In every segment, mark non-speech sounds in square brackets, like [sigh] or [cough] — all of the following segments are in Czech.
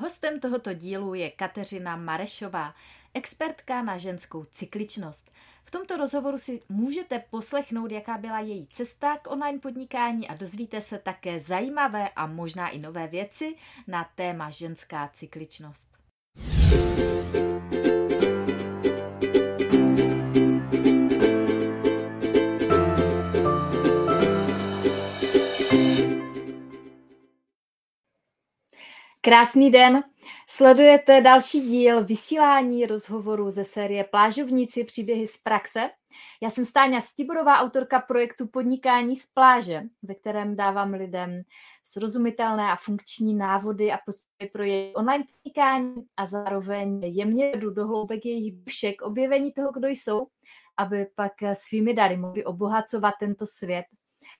Hostem tohoto dílu je Kateřina Marešová, expertka na ženskou cykličnost. V tomto rozhovoru si můžete poslechnout, jaká byla její cesta k online podnikání a dozvíte se také zajímavé a možná i nové věci na téma ženská cykličnost. Krásný den. Sledujete další díl vysílání rozhovoru ze série Plážovníci příběhy z praxe. Já jsem Stáňa Stiborová, autorka projektu Podnikání z pláže, ve kterém dávám lidem srozumitelné a funkční návody a postupy pro jejich online podnikání a zároveň jemně vedu do hloubek jejich duše objevení toho, kdo jsou, aby pak svými dary mohli obohacovat tento svět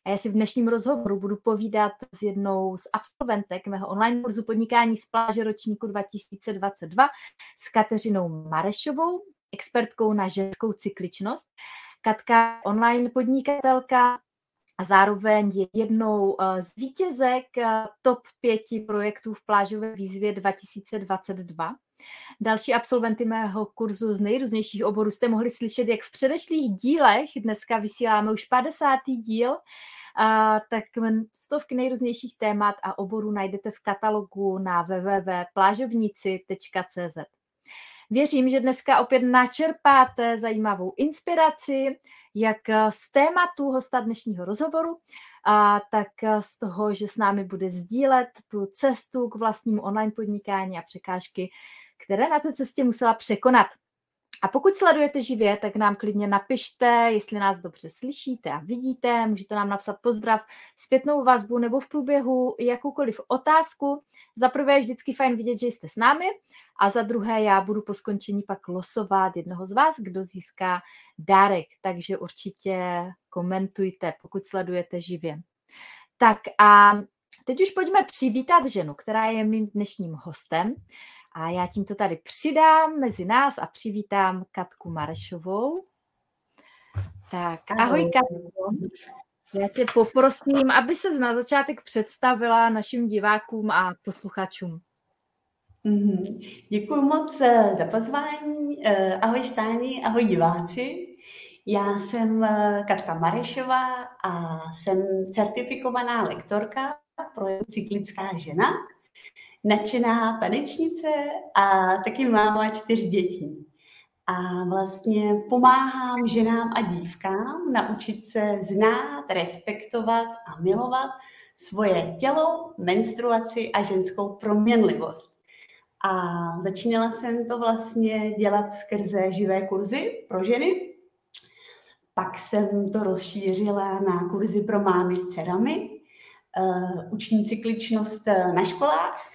a já si v dnešním rozhovoru budu povídat s jednou z absolventek mého online kurzu podnikání z pláže ročníku 2022 s Kateřinou Marešovou, expertkou na ženskou cykličnost. Katka online podnikatelka a zároveň je jednou eh, z vítězek eh, top pěti projektů v plážové výzvě 2022. Další absolventy mého kurzu z nejrůznějších oborů jste mohli slyšet, jak v předešlých dílech, dneska vysíláme už 50. díl, a, tak stovky nejrůznějších témat a oborů najdete v katalogu na www.plážovnici.cz. Věřím, že dneska opět načerpáte zajímavou inspiraci, jak z tématu hosta dnešního rozhovoru, a tak z toho, že s námi bude sdílet tu cestu k vlastnímu online podnikání a překážky, které na té cestě musela překonat. A pokud sledujete živě, tak nám klidně napište, jestli nás dobře slyšíte a vidíte. Můžete nám napsat pozdrav, zpětnou vazbu nebo v průběhu jakoukoliv otázku. Za prvé je vždycky fajn vidět, že jste s námi a za druhé já budu po skončení pak losovat jednoho z vás, kdo získá dárek. Takže určitě komentujte, pokud sledujete živě. Tak a teď už pojďme přivítat ženu, která je mým dnešním hostem. A já tímto tady přidám mezi nás a přivítám Katku Marešovou. Tak, ahoj Katko. Já tě poprosím, aby se na začátek představila našim divákům a posluchačům. Mm-hmm. Děkuji moc eh, za pozvání. Eh, ahoj Stáni, ahoj diváci. Já jsem eh, Katka Marešová a jsem certifikovaná lektorka pro cyklická žena nadšená tanečnice a taky máma čtyř dětí. A vlastně pomáhám ženám a dívkám naučit se znát, respektovat a milovat svoje tělo, menstruaci a ženskou proměnlivost. A začínala jsem to vlastně dělat skrze živé kurzy pro ženy. Pak jsem to rozšířila na kurzy pro mámy s dcerami, uh, učím cykličnost na školách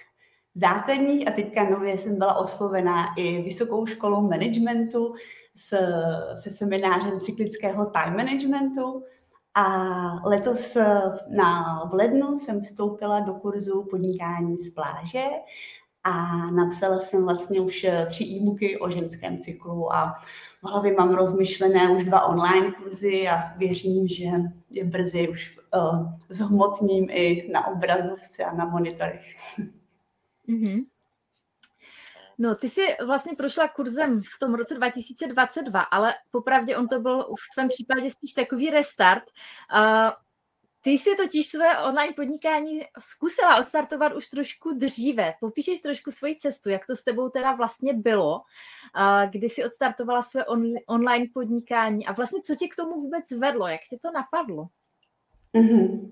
základních a teďka nově jsem byla oslovená i vysokou školou managementu s, se seminářem cyklického time managementu a letos na, v lednu jsem vstoupila do kurzu podnikání z pláže a napsala jsem vlastně už tři e-booky o ženském cyklu a v hlavě mám rozmyšlené už dva online kurzy a věřím, že je brzy už uh, zhmotním i na obrazovce a na monitorech. [laughs] Mm-hmm. No, ty jsi vlastně prošla kurzem v tom roce 2022, ale popravdě on to byl v tvém případě spíš takový restart. Uh, ty jsi totiž své online podnikání zkusila odstartovat už trošku dříve. Popíšeš trošku svoji cestu, jak to s tebou teda vlastně bylo, uh, kdy jsi odstartovala své on, online podnikání a vlastně co tě k tomu vůbec vedlo, jak tě to napadlo? Mm-hmm.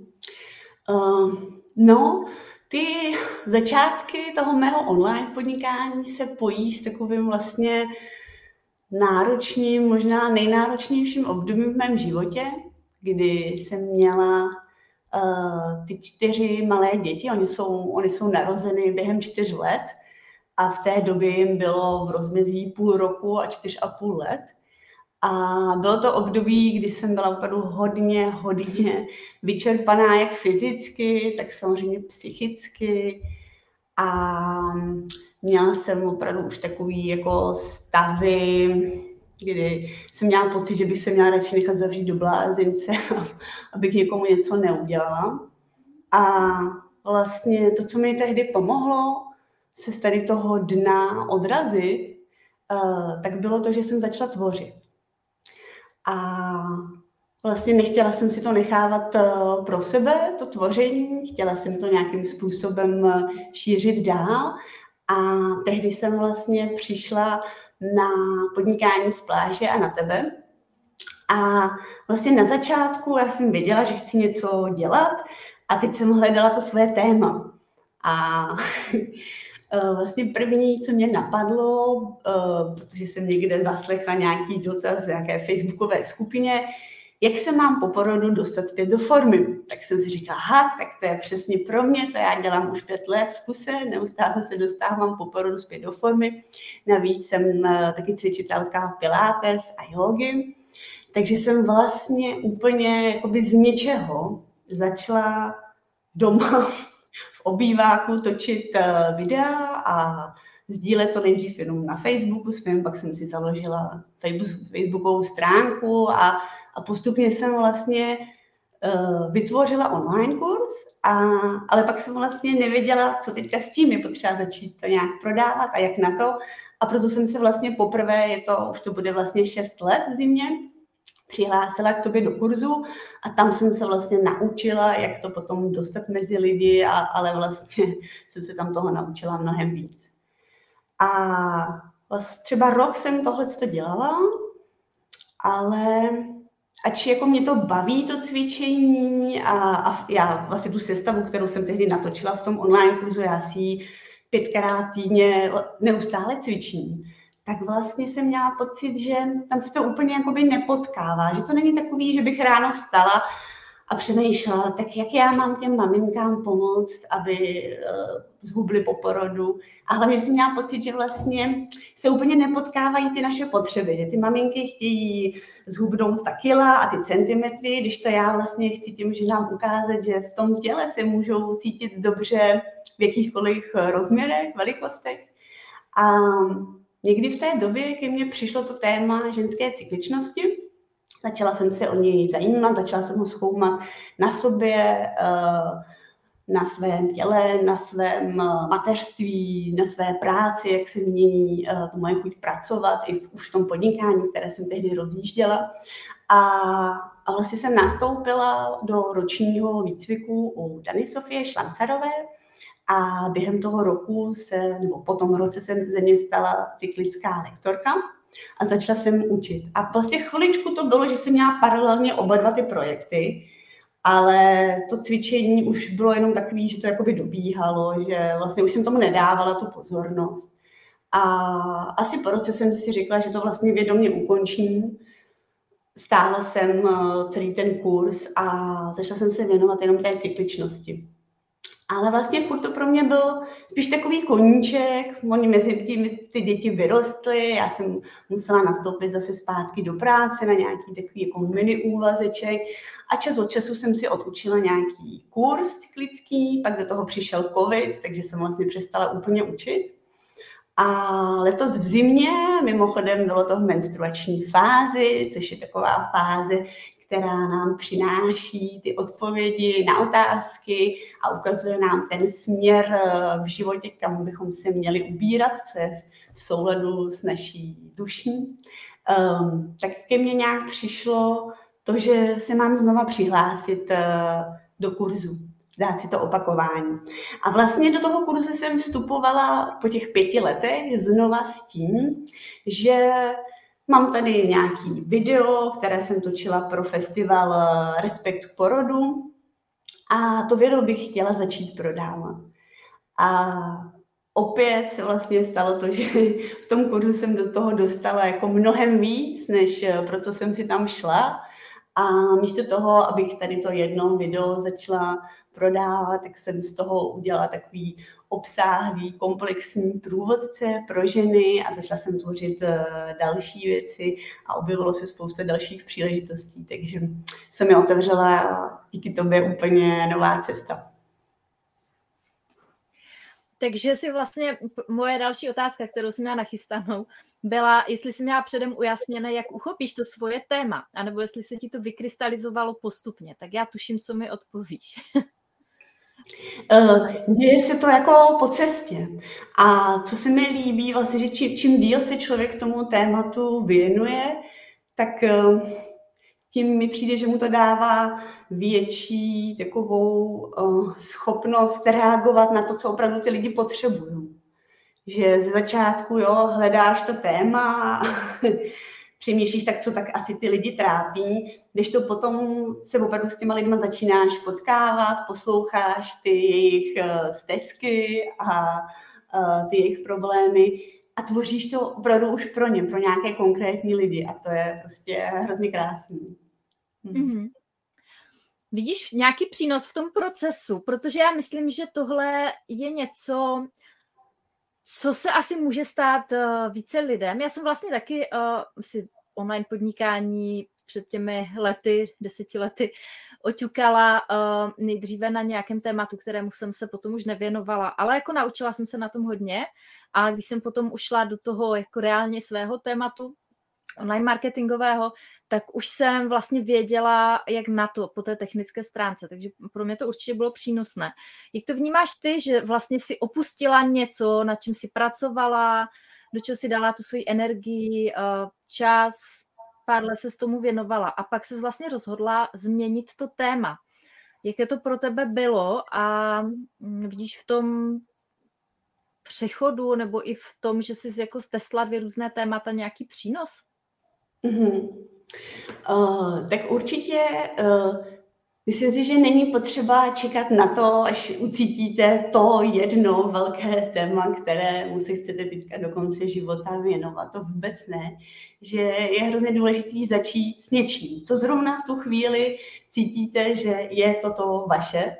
Uh, no, ty začátky toho mého online podnikání se pojí s takovým vlastně náročným, možná nejnáročnějším obdobím v mém životě, kdy jsem měla uh, ty čtyři malé děti, oni jsou, oni jsou narozeny během čtyř let a v té době jim bylo v rozmezí půl roku a čtyř a půl let. A bylo to období, kdy jsem byla opravdu hodně, hodně vyčerpaná jak fyzicky, tak samozřejmě psychicky. A měla jsem opravdu už takový jako stavy, kdy jsem měla pocit, že bych se měla radši nechat zavřít do blázince, [laughs] abych někomu něco neudělala. A vlastně to, co mi tehdy pomohlo, se z tady toho dna odrazit, uh, tak bylo to, že jsem začala tvořit. A vlastně nechtěla jsem si to nechávat uh, pro sebe, to tvoření, chtěla jsem to nějakým způsobem uh, šířit dál. A tehdy jsem vlastně přišla na podnikání z pláže a na tebe. A vlastně na začátku já jsem věděla, že chci něco dělat a teď jsem hledala to svoje téma. A eh, [laughs] vlastně první, co mě napadlo, eh, protože jsem někde zaslechla nějaký dotaz v nějaké facebookové skupině, jak se mám po porodu dostat zpět do formy. Tak jsem si říkala, aha, tak to je přesně pro mě, to já dělám už pět let v kuse, neustále se dostávám po porodu zpět do formy. Navíc jsem eh, taky cvičitelka pilates a jogy. Takže jsem vlastně úplně jakoby z ničeho začala doma obýváku točit eh, videa a sdílet to nejdřív jenom na Facebooku svým, pak jsem si založila Facebookovou stránku a, a postupně jsem vlastně uh, vytvořila online kurz, a, ale pak jsem vlastně nevěděla, co teďka s tím je potřeba začít to nějak prodávat a jak na to. A proto jsem se vlastně poprvé, je to, už to bude vlastně 6 let v zimě, přihlásila k tobě do kurzu a tam jsem se vlastně naučila, jak to potom dostat mezi lidi, a, ale vlastně [laughs] jsem se tam toho naučila mnohem víc. A vlastně třeba rok jsem tohle dělala, ale ač jako mě to baví, to cvičení a, a já vlastně tu sestavu, kterou jsem tehdy natočila v tom online kurzu, já si pětkrát týdně neustále cvičím, tak vlastně jsem měla pocit, že tam se to úplně jakoby nepotkává, že to není takový, že bych ráno vstala a přemýšlela, tak jak já mám těm maminkám pomoct, aby uh, zhubly po porodu. A hlavně jsem měla pocit, že vlastně se úplně nepotkávají ty naše potřeby, že ty maminky chtějí zhubnout ta kila a ty centimetry, když to já vlastně chci těm ženám ukázat, že v tom těle se můžou cítit dobře v jakýchkoliv rozměrech, velikostech. A Někdy v té době ke mně přišlo to téma ženské cykličnosti. Začala jsem se o něj zajímat, začala jsem ho zkoumat na sobě, eh, na svém těle, na svém eh, mateřství, na své práci, jak se mění eh, to moje chuť pracovat, i v, už v tom podnikání, které jsem tehdy rozjížděla. A, a vlastně jsem nastoupila do ročního výcviku u Dany Sofie Šlancarové, a během toho roku se, nebo po tom roce jsem ze mě stala cyklická lektorka a začala jsem učit. A vlastně chviličku to bylo, že jsem měla paralelně oba dva ty projekty, ale to cvičení už bylo jenom takový, že to jakoby dobíhalo, že vlastně už jsem tomu nedávala tu pozornost. A asi po roce jsem si řekla, že to vlastně vědomě ukončím. Stála jsem eh, celý ten kurz a začala jsem se věnovat jenom té cykličnosti. Ale vlastně furt to pro mě byl spíš takový koníček, oni mezi tím ty děti vyrostly, já jsem musela nastoupit zase zpátky do práce na nějaký takový jako mini úvazeček a čas od času jsem si odučila nějaký kurz cyklický, pak do toho přišel covid, takže jsem vlastně přestala úplně učit. A letos v zimě, mimochodem bylo to v menstruační fázi, což je taková fáze, která nám přináší ty odpovědi na otázky a ukazuje nám ten směr eh, v životě, kam bychom se měli ubírat, co je v souladu s naší duší. Um, tak ke mně nějak přišlo to, že se mám znova přihlásit uh, do kurzu, dát si to opakování. A vlastně do toho kurzu jsem vstupovala po těch pěti letech znova s tím, že Mám tady nějaký video, které jsem točila pro festival eh, Respekt k porodu a to video bych chtěla začít prodávat. A opět se vlastně stalo to, [laughs] že v tom kurzu jsem do toho dostala jako mnohem víc, než eh, pro co jsem si tam šla. A místo toho, abych tady to jedno video začala prodávat, tak jsem z toho udělala takový obsáhlý, komplexní průvodce pro ženy a začala jsem tvořit eh, další věci a objevilo se spousta dalších příležitostí, takže se mi otevřela díky tobě úplně nová cesta. Takže si vlastně moje další otázka, kterou jsem měla nachystanou, byla, jestli jsi měla předem ujasněné, jak uchopíš to svoje téma, anebo jestli se ti to vykrystalizovalo postupně. Tak já tuším, co mi odpovíš. [laughs] Uh, děje se to jako po cestě. A co se mi líbí, vlastně, že čím, čím díl se člověk tomu tématu věnuje, tak uh, tím mi přijde, že mu to dává větší takovou uh, schopnost reagovat na to, co opravdu ty lidi potřebují. Že ze začátku, jo, hledáš to téma, [laughs] přemýšlíš, tak co tak asi ty lidi trápí, když to potom se opravdu s těma lidma začínáš potkávat, posloucháš ty jejich uh, stezky a uh, ty jejich problémy a tvoříš to opravdu už pro ně, pro nějaké konkrétní lidi a to je prostě hrozně krásný. Mm-hmm. Vidíš nějaký přínos v tom procesu, protože já myslím, že tohle je něco, co se asi může stát uh, více lidem. Já jsem vlastně taky uh, si online podnikání před těmi lety, deseti lety, oťukala uh, nejdříve na nějakém tématu, kterému jsem se potom už nevěnovala, ale jako naučila jsem se na tom hodně. A když jsem potom ušla do toho jako reálně svého tématu, online marketingového, tak už jsem vlastně věděla, jak na to po té technické stránce, takže pro mě to určitě bylo přínosné. Jak to vnímáš ty, že vlastně si opustila něco, na čem si pracovala, do čeho si dala tu svoji energii, eh, čas, pár let se s tomu věnovala a pak se vlastně rozhodla změnit to téma. Jaké to pro tebe bylo a mm, vidíš v tom přechodu nebo i v tom, že jsi jako stesla dvě různé témata nějaký přínos? Mm-hmm. Uh, tak určitě uh, myslím si, že není potřeba čekat na to, až ucítíte to jedno velké téma, které se chcete teďka do konce života věnovat. To vůbec ne. Že je hrozně důležité začít s něčím, co zrovna v tu chvíli cítíte, že je toto vaše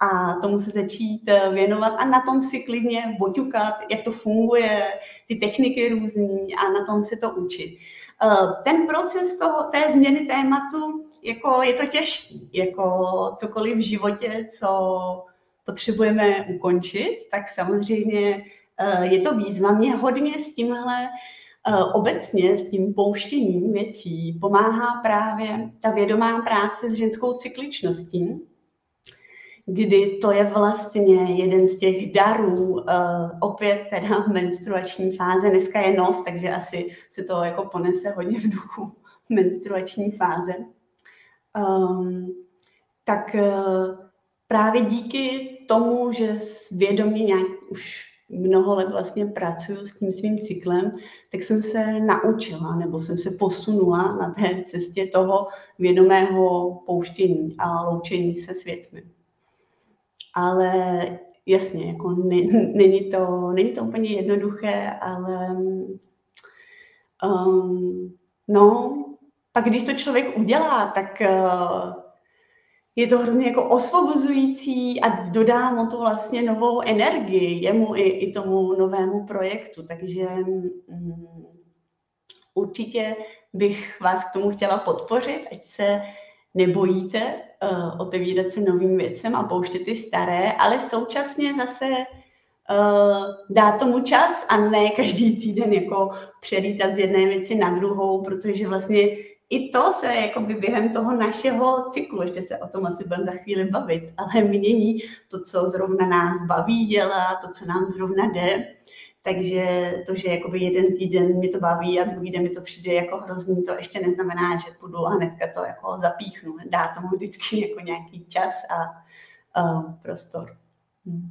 a tomu se začít věnovat a na tom si klidně oťukat, jak to funguje, ty techniky různý a na tom se to učit. Eh, ten proces toho, té změny tématu, jako je to těžký, jako cokoliv v životě, co potřebujeme ukončit, tak samozřejmě eh, je to výzva. Mě hodně s tímhle eh, obecně s tím pouštěním věcí pomáhá právě ta vědomá práce s ženskou cykličností, kdy to je vlastně jeden z těch darů, uh, opět teda menstruační fáze, dneska je nov, takže asi se to jako ponese hodně v duchu menstruační fáze. Um, tak uh, právě díky tomu, že vědomě nějak už mnoho let vlastně pracuju s tím svým cyklem, tak jsem se naučila nebo jsem se posunula na té cestě toho vědomého pouštění a loučení se s věcmi ale jasně, jako není, to, není to úplně jednoduché, ale um, no, pak když to člověk udělá, tak uh, je to hrozně jako osvobozující a dodá mu to vlastně novou energii, jemu i, i tomu novému projektu, takže um, určitě bych vás k tomu chtěla podpořit, ať se nebojíte uh, otevírat se novým věcem a pouštět ty staré, ale současně zase uh, dát tomu čas a ne každý týden jako přelítat z jedné věci na druhou, protože vlastně i to se jakoby během toho našeho cyklu, ještě se o tom asi budeme za chvíli bavit, ale mění to, co zrovna nás baví dělat, to, co nám zrovna jde. Takže to, že jakoby jeden týden mi to baví a druhý den mi to přijde jako hrozný, to ještě neznamená, že půjdu a hnedka to jako zapíchnu. Dá tomu vždycky jako nějaký čas a uh, prostor. Mm,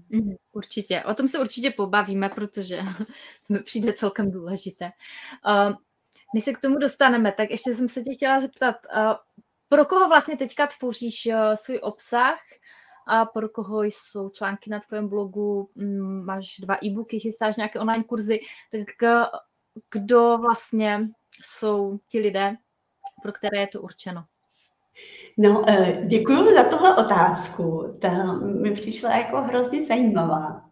určitě. O tom se určitě pobavíme, protože [laughs] to mi přijde celkem důležité. Uh, než se k tomu dostaneme, tak ještě jsem se tě chtěla zeptat, uh, pro koho vlastně teďka tvoříš uh, svůj obsah a pro koho jsou články na tvém blogu, mm, máš dva e-booky, chystáš nějaké online kurzy, tak eh, kdo vlastně jsou ti lidé, pro které je to určeno? No, eh, děkuji za tohle otázku. Ta mi přišla jako hrozně zajímavá,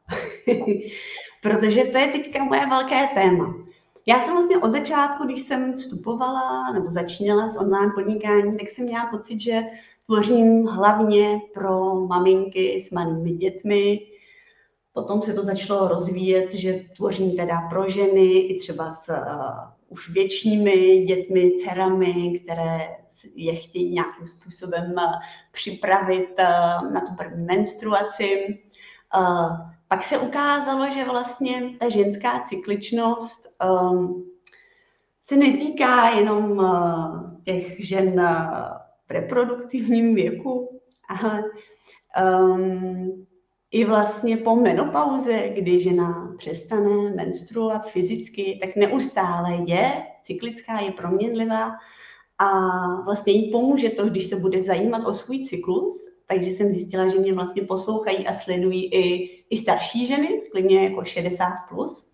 [laughs] protože to je teďka moje velké téma. Já jsem vlastně od začátku, když jsem vstupovala nebo začínala s online podnikáním, tak jsem měla pocit, že tvořím hlavně pro maminky s malými dětmi, Potom se to začalo rozvíjet, že tvořím teda pro ženy i třeba s uh, už většími dětmi, dcerami, které je chtějí nějakým způsobem uh, připravit uh, na tu první menstruaci. Uh, pak se ukázalo, že vlastně ta ženská cykličnost se netýká jenom uh, těch žen v reproduktivním věku, ale um, i vlastně po menopauze, kdy žena přestane menstruovat fyzicky, tak neustále je cyklická, je proměnlivá a vlastně jí pomůže to, když se bude zajímat o svůj cyklus. Takže jsem zjistila, že mě vlastně poslouchají a sledují i, i starší ženy, klidně jako 60 plus.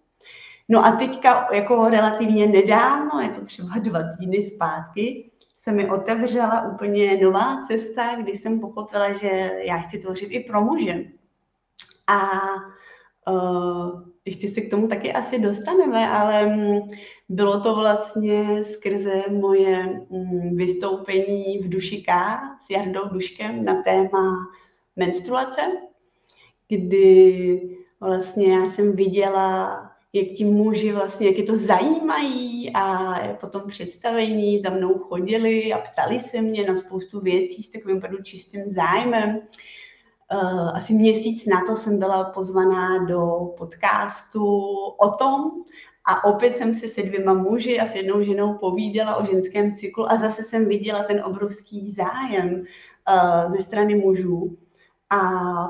No a teďka jako relativně nedávno, je to třeba dva týdny zpátky, se mi otevřela úplně nová cesta, kdy jsem pochopila, že já chci tvořit i pro muže. A uh, ještě se k tomu taky asi dostaneme, ale um, bylo to vlastně skrze moje um, vystoupení v Dušiká s Jardou Duškem na téma menstruace, kdy vlastně já jsem viděla, jak ti muži vlastně, jak je to zajímají a potom představení za mnou chodili a ptali se mě na spoustu věcí s takovým opravdu čistým zájmem. Uh, asi měsíc na to jsem byla pozvaná do podcastu o tom a opět jsem se se dvěma muži a s jednou ženou povídala o ženském cyklu a zase jsem viděla ten obrovský zájem uh, ze strany mužů. A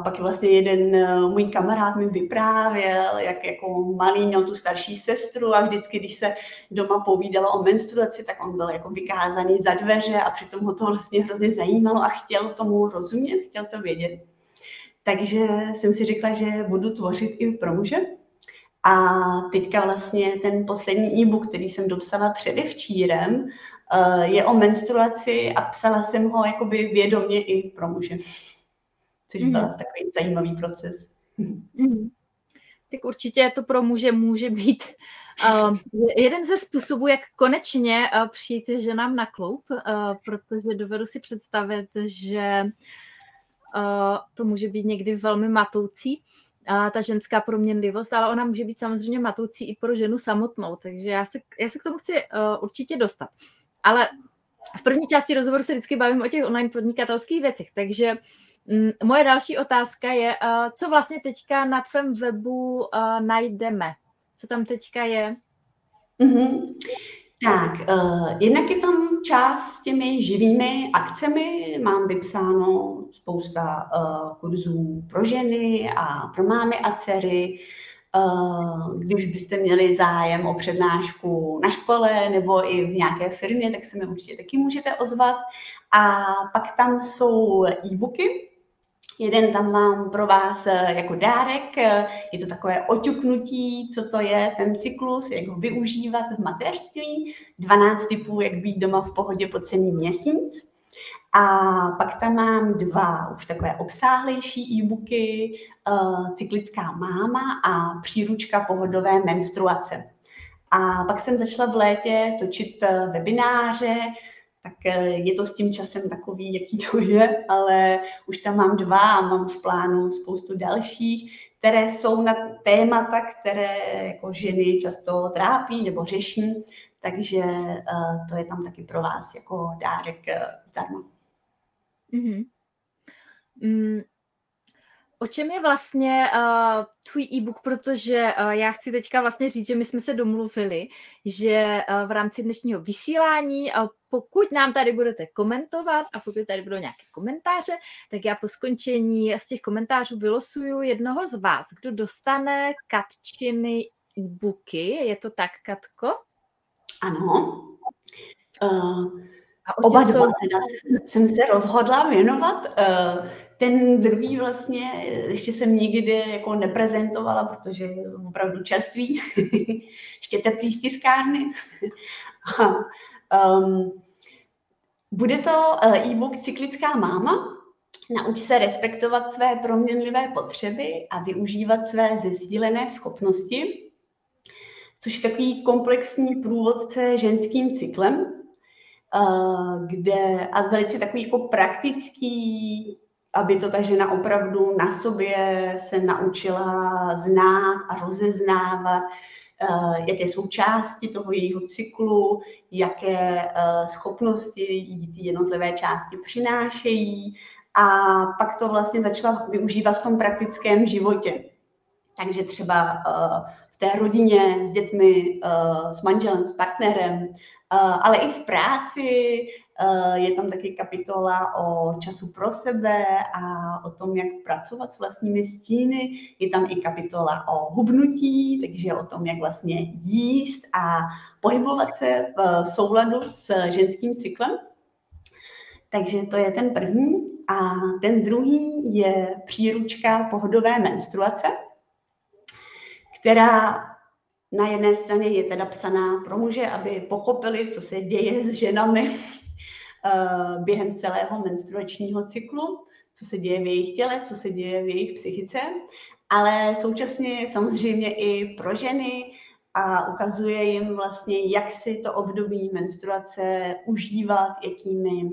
pak vlastně jeden uh, můj kamarád mi vyprávěl, jak jako malý měl tu starší sestru a vždycky, když se doma povídalo o menstruaci, tak on byl jako vykázaný za dveře a přitom ho to vlastně hrozně zajímalo a chtěl tomu rozumět, chtěl to vědět. Takže jsem si řekla, že budu tvořit i pro muže. A teďka vlastně ten poslední e-book, který jsem dopsala předevčírem, eh, je o menstruaci a psala jsem ho jakoby vědomě i pro muže. Což mm. byl takový zajímavý proces. Mm. Tak určitě to pro muže může být uh, jeden ze způsobů, jak konečně uh, přijít ženám na kloup, uh, protože dovedu si představit, že to může být někdy velmi matoucí, a ta ženská proměnlivost, ale ona může být samozřejmě matoucí i pro ženu samotnou, takže já se, já se k tomu chci uh, určitě dostat. Ale v první části rozhovoru se vždycky bavím o těch online podnikatelských věcech, takže moje další otázka je, uh, co vlastně teďka na tvém webu uh, najdeme? Co tam teďka je? Mm-hmm. Tak, uh, jednak je tam část s těmi živými akcemi. Mám vypsáno spousta uh, kurzů pro ženy a pro mámy a dcery. Uh, když byste měli zájem o přednášku na škole nebo i v nějaké firmě, tak se mi určitě taky můžete ozvat. A pak tam jsou e-booky, Jeden tam mám pro vás eh, jako dárek, eh, je to takové oťuknutí, co to je ten cyklus, jak ho využívat v mateřství, 12 typů, jak být doma v pohodě po celý měsíc. A pak tam mám dva už takové obsáhlejší e-booky, uh, Cyklická máma a příručka pohodové menstruace. A pak jsem začala v létě točit webináře, tak eh, je to s tím časem takový, jaký to je, ale už tam mám dva a mám v plánu spoustu dalších, které jsou na témata, které jako ženy často trápí nebo řeší, takže uh, to je tam taky pro vás jako dárek uh, zdarma. Mm-hmm. Mm, O čem je vlastně uh, tvůj e-book, protože uh, já chci teďka vlastně říct, že my jsme se domluvili, že uh, v rámci dnešního vysílání, uh, pokud nám tady budete komentovat a pokud tady budou nějaké komentáře, tak já po skončení z těch komentářů vylosuju jednoho z vás, kdo dostane Katčiny e-booky. Je to tak, Katko? Ano. Uh, oba dva teda jsem se rozhodla věnovat uh, ten druhý vlastně ještě jsem nikdy jako neprezentovala, protože je opravdu čerstvý, [laughs] ještě teplý z tiskárny. [laughs] um, bude to eh, e-book Cyklická máma. Nauč se respektovat své proměnlivé potřeby a využívat své zezdílené schopnosti, což je takový komplexní průvodce ženským cyklem, eh, kde a velice takový jako praktický aby to ta žena opravdu na sobě se naučila znát a rozeznávat, uh, jaké jsou části toho jejího cyklu, jaké uh, schopnosti jí ty jednotlivé části přinášejí a pak to vlastně začala využívat v tom praktickém životě. Takže třeba uh, v té rodině s dětmi, s manželem, s partnerem, ale i v práci. Uh, je tam taky kapitola o času pro sebe a o tom, jak pracovat s vlastními stíny. Je tam i kapitola o hubnutí, takže o tom, jak vlastně jíst a pohybovat se v souladu s ženským cyklem. Takže to je ten první. A ten druhý je příručka pohodové menstruace která na jedné straně je teda psaná pro muže, aby pochopili, co se děje s ženami [laughs] eh, během celého menstruačního cyklu, co se děje v jejich těle, co se děje v jejich psychice, ale současně samozřejmě i pro ženy a ukazuje jim vlastně, jak si to období menstruace užívat, jakými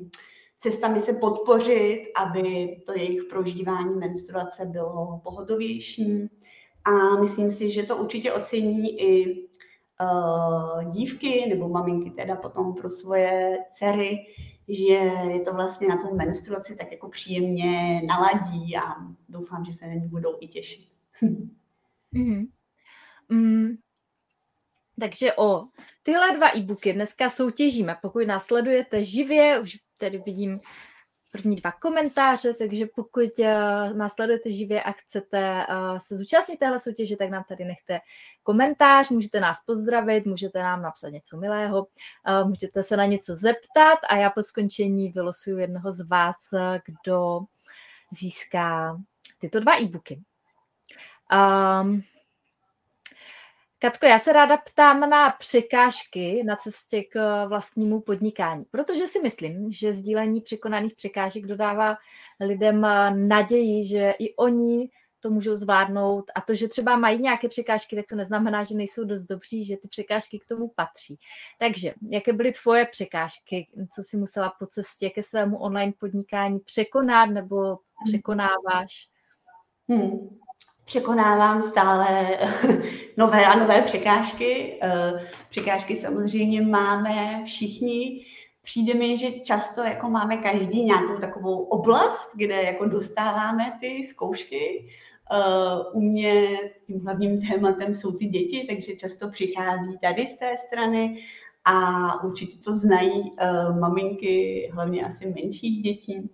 cestami se podpořit, aby to jejich prožívání menstruace bylo pohodovější, a myslím si, že to určitě ocení i uh, dívky nebo maminky teda potom pro svoje dcery, že je to vlastně na tom menstruaci tak jako příjemně naladí a doufám, že se na ní budou i těšit. mm-hmm. [laughs] mm. Takže o tyhle dva e-booky dneska soutěžíme. Pokud následujete živě, už tady vidím první dva komentáře, takže pokud uh, následujete živě a chcete uh, se zúčastnit téhle soutěže, tak nám tady nechte komentář, můžete nás pozdravit, můžete nám napsat něco milého, uh, můžete se na něco zeptat a já po skončení vylosuju jednoho z vás, kdo získá tyto dva e-booky. Um, Katko, já se ráda ptám na překážky na cestě k vlastnímu podnikání, protože si myslím, že sdílení překonaných překážek dodává lidem naději, že i oni to můžou zvládnout a to, že třeba mají nějaké překážky, tak to neznamená, že nejsou dost dobří, že ty překážky k tomu patří. Takže, jaké byly tvoje překážky, co si musela po cestě ke svému online podnikání překonat nebo překonáváš? Hmm překonávám stále [laughs] nové a nové překážky. Eh, překážky samozřejmě máme všichni. Přijde mi, že často jako máme každý nějakou takovou oblast, kde jako dostáváme ty zkoušky. Eh, u mě tím hlavním tématem jsou ty děti, takže často přichází tady z té strany a určitě to znají eh, maminky, hlavně asi menších dětí,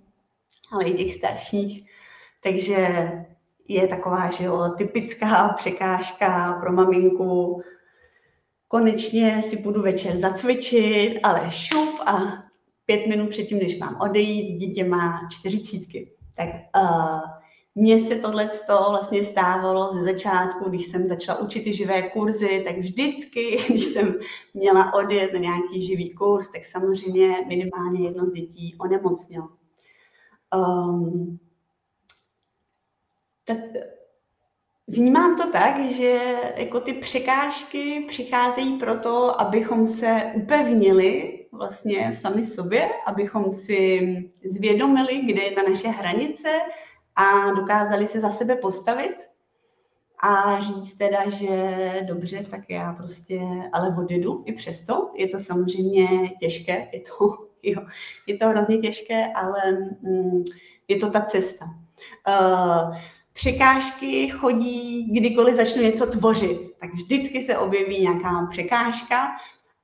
ale i těch starších. Takže je taková, že jo, typická překážka pro maminku. Konečně si budu večer zacvičit, ale šup a pět minut předtím, než mám odejít, dítě má čtyřicítky. Tak uh, mně se tohle vlastně stávalo ze začátku, když jsem začala učit ty živé kurzy, tak vždycky, [laughs] když jsem měla odjet na nějaký živý kurz, tak samozřejmě minimálně jedno z dětí onemocnělo. Um, tak vnímám to tak, že jako ty překážky přicházejí proto, abychom se upevnili vlastně v sami sobě, abychom si zvědomili, kde je ta naše hranice a dokázali se za sebe postavit a říct teda, že dobře, tak já prostě ale odjedu i přesto. Je to samozřejmě těžké, je to, [laughs] jo, je to hrozně těžké, ale mm, je to ta cesta. Uh, překážky chodí, kdykoliv začnu něco tvořit, tak vždycky se objeví nějaká překážka,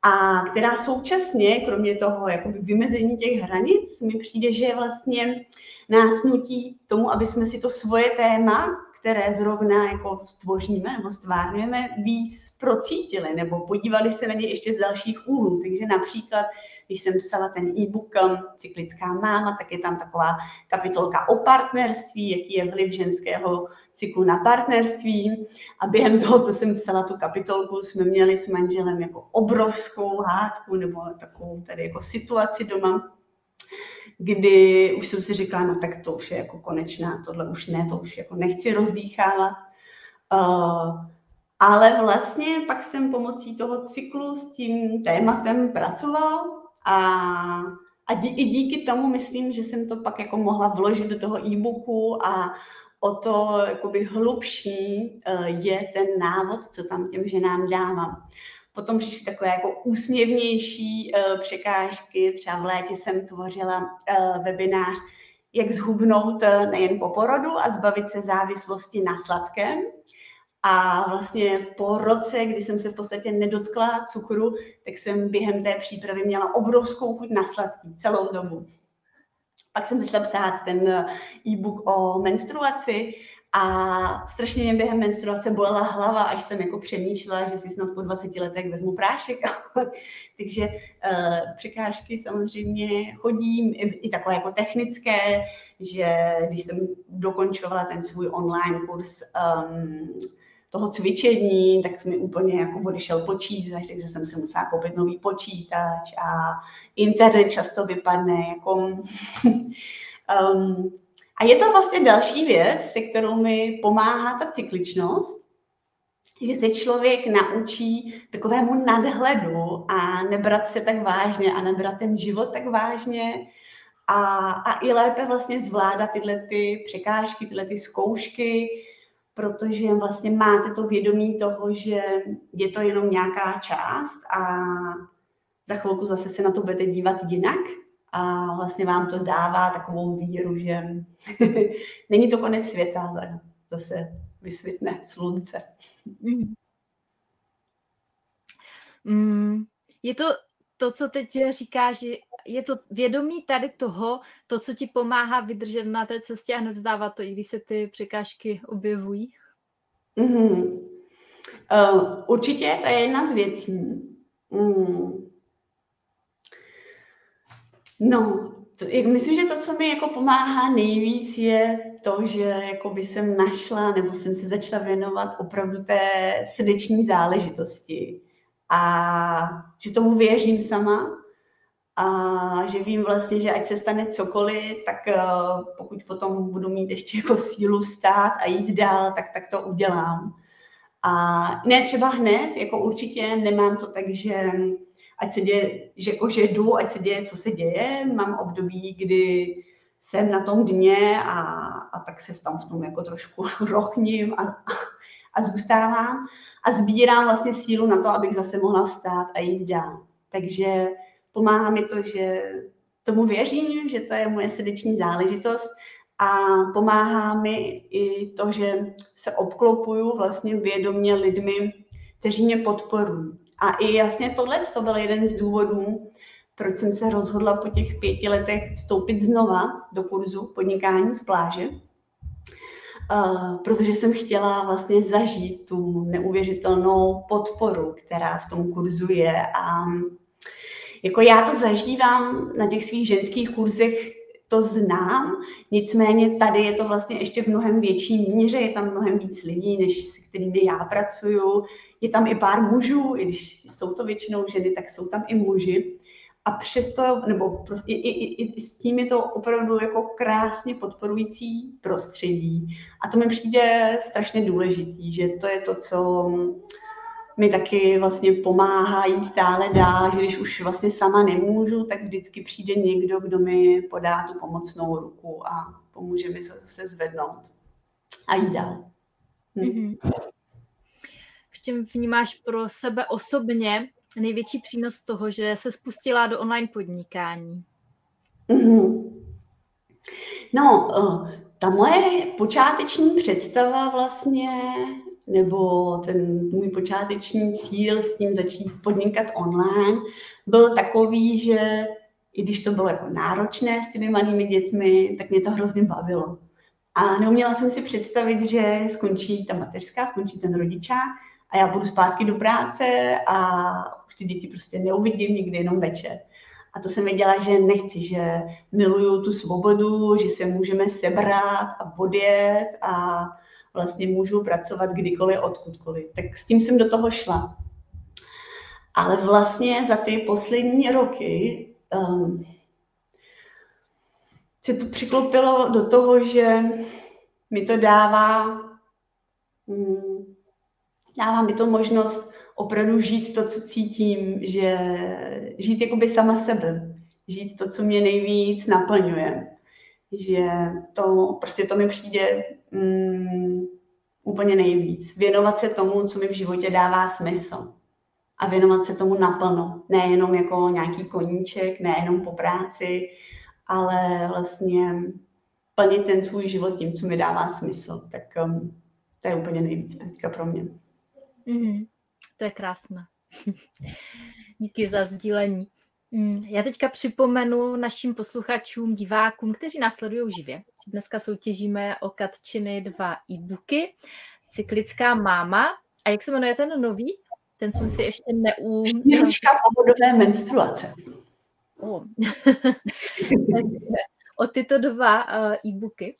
a která současně, kromě toho jakoby vymezení těch hranic, mi přijde, že vlastně nás nutí tomu, aby jsme si to svoje téma, které zrovna jako stvoříme nebo stvárňujeme, víc procítili nebo podívali se na ně ještě z dalších úhlů. Takže například, když jsem psala ten e-book um, Cyklická máma, tak je tam taková kapitolka o partnerství, jaký je vliv ženského cyklu na partnerství. A během toho, co jsem psala tu kapitolku, jsme měli s manželem jako obrovskou hádku nebo takovou tady jako situaci doma, kdy už jsem si říkala, no tak to už je jako konečná, tohle už ne, to už jako nechci rozdýchávat. Uh, ale vlastně pak jsem pomocí toho cyklu s tím tématem pracovala a a dí, i díky tomu myslím, že jsem to pak jako mohla vložit do toho e-booku a o to jakoby hlubší eh, je ten návod, co tam těm ženám dávám. Potom přišly takové jako úsměvnější uh, překážky. Třeba v létě jsem tvořila uh, webinář, jak zhubnout nejen po porodu a zbavit se závislosti na sladkém. A vlastně po roce, kdy jsem se v podstatě nedotkla cukru, tak jsem během té přípravy měla obrovskou chuť na sladký celou dobu. Pak jsem začala psát ten e-book o menstruaci a strašně mě během menstruace bolela hlava, až jsem jako přemýšlela, že si snad po 20 letech vezmu prášek. [laughs] Takže uh, překážky samozřejmě chodím, i, i takové jako technické, že když jsem dokončovala ten svůj online kurz um, toho cvičení, tak mi úplně jako odešel počítač, takže jsem si musela koupit nový počítač a internet často vypadne jako [laughs] um, a je to vlastně další věc, se kterou mi pomáhá ta cykličnost, že se člověk naučí takovému nadhledu a nebrat se tak vážně a nebrat ten život tak vážně a, a i lépe vlastně zvládat tyhle ty překážky, tyhle ty zkoušky, protože vlastně máte to vědomí toho, že je to jenom nějaká část a za chvilku zase se na to budete dívat jinak a vlastně vám to dává takovou víru, že [laughs] není to konec světa, zase vysvětne slunce. Mm, je to to, co teď říká, že je to vědomí tady toho, to, co ti pomáhá vydržet na té cestě a nevzdávat to, i když se ty překážky objevují? Mm-hmm. Uh, určitě to je jedna z věcí. Mm. No, to, myslím, že to, co mi jako pomáhá nejvíc, je to, že jako by jsem našla nebo jsem se začala věnovat opravdu té srdeční záležitosti. A že tomu věřím sama a že vím vlastně, že ať se stane cokoliv, tak uh, pokud potom budu mít ještě jako sílu vstát a jít dál, tak, tak to udělám. A ne třeba hned, jako určitě nemám to tak, že ať se děje, že, jako, že jdu, ať se děje, co se děje. Mám období, kdy jsem na tom dně a, a tak se v tam v tom jako trošku [laughs] rochním a, a, a zůstávám a sbírám vlastně sílu na to, abych zase mohla vstát a jít dál. Takže pomáhá mi to, že tomu věřím, že to je moje srdeční záležitost a pomáhá mi i to, že se obklopuju vlastně vědomě lidmi, kteří mě podporují. A i jasně tohle to byl jeden z důvodů, proč jsem se rozhodla po těch pěti letech vstoupit znova do kurzu podnikání z pláže. Uh, protože jsem chtěla vlastně zažít tu neuvěřitelnou podporu, která v tom kurzu je. A jako já to zažívám na těch svých ženských kurzech, to znám, nicméně tady je to vlastně ještě v mnohem větší míře, je tam mnohem víc lidí, než s kterými já pracuju, je tam i pár mužů, i když jsou to většinou ženy, tak jsou tam i muži. A přesto, nebo prostě, i, i, i s tím je to opravdu jako krásně podporující prostředí. A to mi přijde strašně důležitý, že to je to, co mi taky vlastně pomáhá jít stále dál, že když už vlastně sama nemůžu, tak vždycky přijde někdo, kdo mi podá tu pomocnou ruku a pomůže mi se zase zvednout a jít dál. Hm. Mm-hmm čem vnímáš pro sebe osobně největší přínos toho, že se spustila do online podnikání? Mm-hmm. No, eh, ta moje počáteční představa vlastně, nebo ten můj počáteční cíl s tím začít podnikat online, byl takový, že i když to bylo jako náročné s těmi malými dětmi, tak mě to hrozně bavilo. A neuměla jsem si představit, že skončí ta mateřská, skončí ten rodičák a já budu zpátky do práce a už ty děti prostě neuvidím nikdy jenom večer. A to jsem věděla, že nechci, že miluju tu svobodu, že se můžeme sebrat a odjet a vlastně můžu pracovat kdykoliv, odkudkoliv. Tak s tím jsem do toho šla. Ale vlastně za ty poslední roky um, se to přiklopilo do toho, že mi to dává um, dává mi to možnost opravdu žít to, co cítím, že žít jakoby sama sebe. žít to, co mě nejvíc naplňuje. Že to, prostě to mi přijde mm, úplně nejvíc. Věnovat se tomu, co mi v životě dává smysl. A věnovat se tomu naplno. Nejenom jako nějaký koníček, nejenom po práci, ale vlastně plnit ten svůj život tím, co mi dává smysl. Tak um, to je úplně nejvíc pro mě. Mm, to je krásné. [laughs] Díky za sdílení. Mm, já teďka připomenu našim posluchačům, divákům, kteří následují živě. Dneska soutěžíme o Katčiny dva e-booky. Cyklická máma. A jak se jmenuje ten nový? Ten jsem si ještě neu... Příručka pohodové menstruace. O. [laughs] o tyto dva uh, e-booky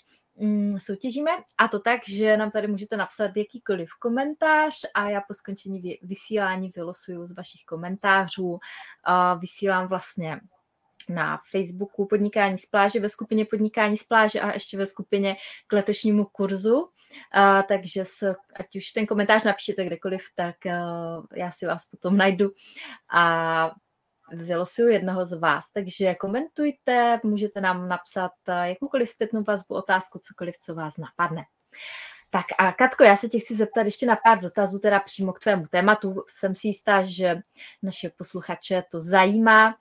soutěžíme a to tak, že nám tady můžete napsat jakýkoliv komentář a já po skončení vysílání vylosuju z vašich komentářů. Vysílám vlastně na Facebooku Podnikání z pláže, ve skupině Podnikání z pláže a ještě ve skupině k letošnímu kurzu. Uh, takže s, ať už ten komentář napíšete kdekoliv, tak uh, já si vás potom najdu a vylosuju jednoho z vás. Takže komentujte, můžete nám napsat eh, jakoukoliv zpětnou vazbu, otázku, cokoliv, co vás napadne. Tak a Katko, já se tě chci zeptat ještě na pár dotazů, teda přímo k tvému tématu. Jsem si jistá, že naše posluchače to zajímá.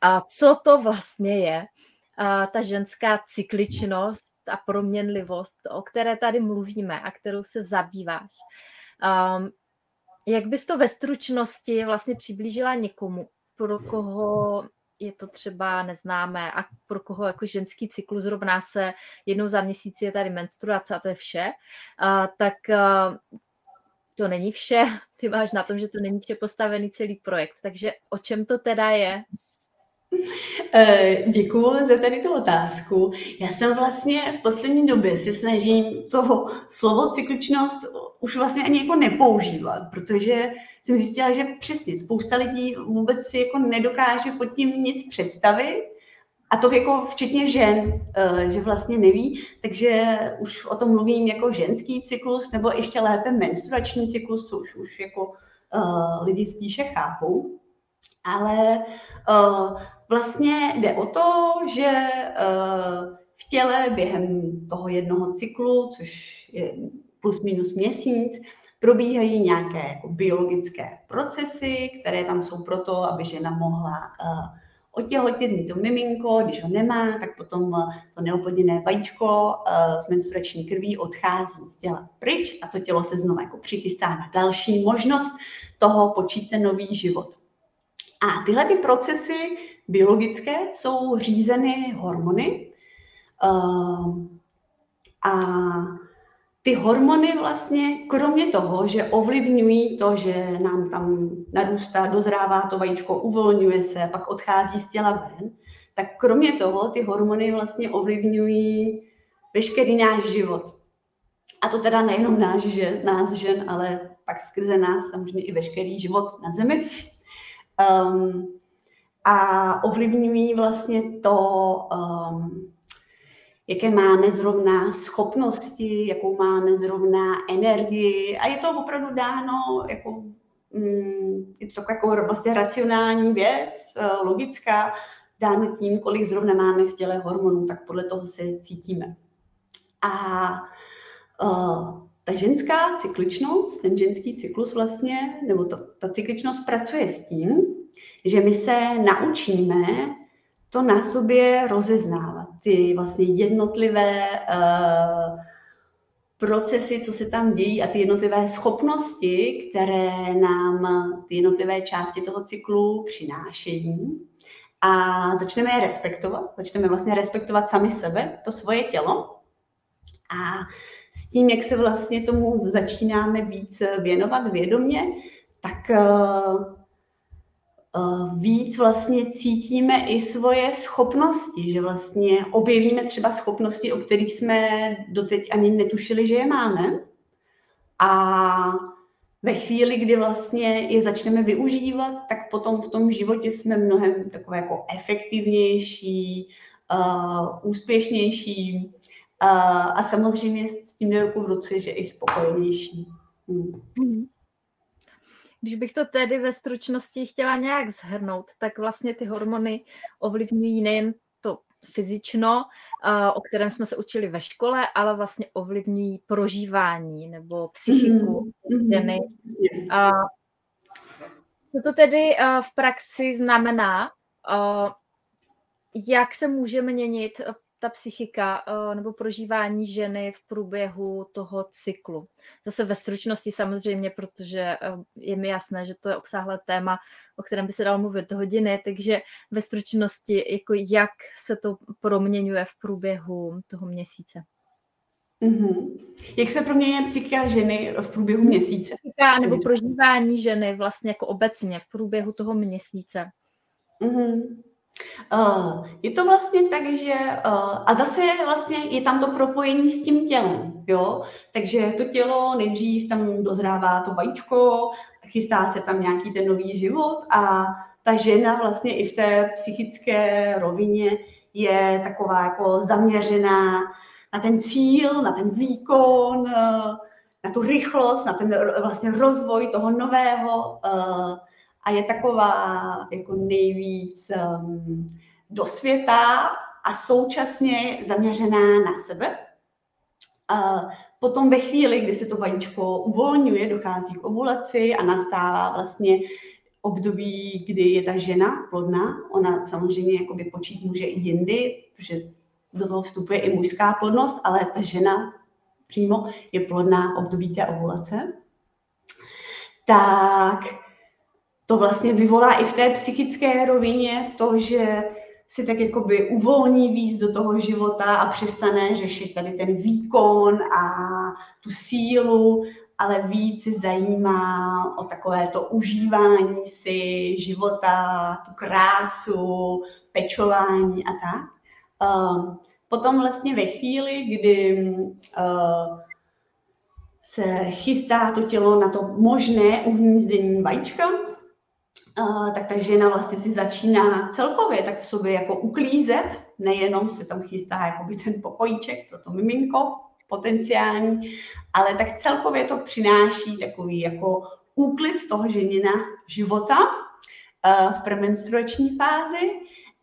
A co to vlastně je a ta ženská cykličnost a proměnlivost, o které tady mluvíme a kterou se zabýváš? Um, jak bys to ve stručnosti vlastně přiblížila někomu, pro koho je to třeba neznámé a pro koho jako ženský cyklus rovná se jednou za měsíc je tady menstruace a to je vše, a, tak a, to není vše. [laughs] Ty máš na tom, že to není vše postavený celý projekt. Takže o čem to teda je? Eh, Děkuji za tady tu otázku. Já jsem vlastně v poslední době se snažím toho slovo cykličnost už vlastně ani jako nepoužívat, protože jsem zjistila, že přesně spousta lidí vůbec si jako nedokáže pod tím nic představit, a to jako včetně žen, eh, že vlastně neví, takže už o tom mluvím jako ženský cyklus, nebo ještě lépe menstruační cyklus, co už, už jako uh, lidi spíše chápou. Ale uh, vlastně jde o to, že uh, v těle během toho jednoho cyklu, což je plus minus měsíc, probíhají nějaké jako biologické procesy, které tam jsou proto, aby žena mohla uh, otěhotnět, mít to miminko, když ho nemá, tak potom to neoplněné vajíčko uh, s menstruační krví odchází z těla pryč a to tělo se znovu jako přichystá na další možnost toho počít ten nový život. A tyhle ty procesy biologické jsou řízeny hormony uh, a ty hormony vlastně, kromě toho, že ovlivňují to, že nám tam narůstá, dozrává to vajíčko, uvolňuje se, pak odchází z těla ven, tak kromě toho ty hormony vlastně ovlivňují veškerý náš život. A to teda nejenom náš, že, nás žen, ale pak skrze nás samozřejmě i veškerý život na Zemi. Um, a ovlivňují vlastně to, um, jaké máme zrovna schopnosti, jakou máme zrovna energii a je to opravdu dáno jako, mm, je to jako vlastně racionální věc, eh, logická, dáno tím, kolik zrovna máme v těle hormonů, tak podle toho se cítíme. A uh, ta ženská cykličnost, ten ženský cyklus vlastně, nebo to, ta cykličnost pracuje s tím, že my se naučíme to na sobě rozeznávat, ty vlastně jednotlivé uh, procesy, co se tam dějí a ty jednotlivé schopnosti, které nám ty jednotlivé části toho cyklu přinášejí. A začneme je respektovat, začneme vlastně respektovat sami sebe, to svoje tělo. A s tím, jak se vlastně tomu začínáme víc věnovat vědomě, tak Eh, víc vlastně cítíme i svoje schopnosti, že vlastně objevíme třeba schopnosti, o kterých jsme doteď ani netušili, že je máme. A ve chvíli, kdy vlastně je začneme využívat, tak potom v tom životě jsme mnohem takové jako efektivnější, uh, úspěšnější uh, a samozřejmě s tím jde ruku v ruce, že i spokojenější. Hmm. Když bych to tedy ve stručnosti chtěla nějak zhrnout, tak vlastně ty hormony ovlivňují nejen to fyzično, o kterém jsme se učili ve škole, ale vlastně ovlivňují prožívání nebo psychiku mm-hmm. ženy. Co to tedy v praxi znamená? Jak se může měnit ta psychika uh, nebo prožívání ženy v průběhu toho cyklu. Zase ve stručnosti samozřejmě, protože uh, je mi jasné, že to je obsáhlé téma, o kterém by se dalo mluvit hodiny, takže ve stručnosti, jako jak se to proměňuje v průběhu toho měsíce. Mm-hmm. Jak se proměňuje psychika ženy v průběhu měsíce? Psychika nebo prožívání ženy vlastně jako obecně v průběhu toho měsíce. Mm-hmm. Uh, je to vlastně tak, že uh, a zase vlastně je tam to propojení s tím tělem, jo, takže to tělo nejdřív tam dozrává to vajíčko, chystá se tam nějaký ten nový život a ta žena vlastně i v té psychické rovině je taková jako zaměřená na ten cíl, na ten výkon, na tu rychlost, na ten vlastně rozvoj toho nového a je taková jako nejvíc um, do světa a současně zaměřená na sebe. A potom ve chvíli, kdy se to vajíčko uvolňuje, dochází k ovulaci a nastává vlastně období, kdy je ta žena plodná. Ona samozřejmě jakoby počít může i jindy, protože do toho vstupuje i mužská plodnost, ale ta žena přímo je plodná období té ovulace. Tak to vlastně vyvolá i v té psychické rovině to, že si tak jakoby uvolní víc do toho života a přestane řešit tady ten výkon a tu sílu, ale víc zajímá o takové to užívání si života, tu krásu, pečování a tak. Ehm, potom vlastně ve chvíli, kdy ehm, se chystá to tělo na to možné uhnízdění vajíčka, tak ta žena vlastně si začíná celkově tak v sobě jako uklízet, nejenom se tam chystá jakoby ten pokojíček pro to miminko potenciální, ale tak celkově to přináší takový jako úklid toho ženina života v premenstruační fázi.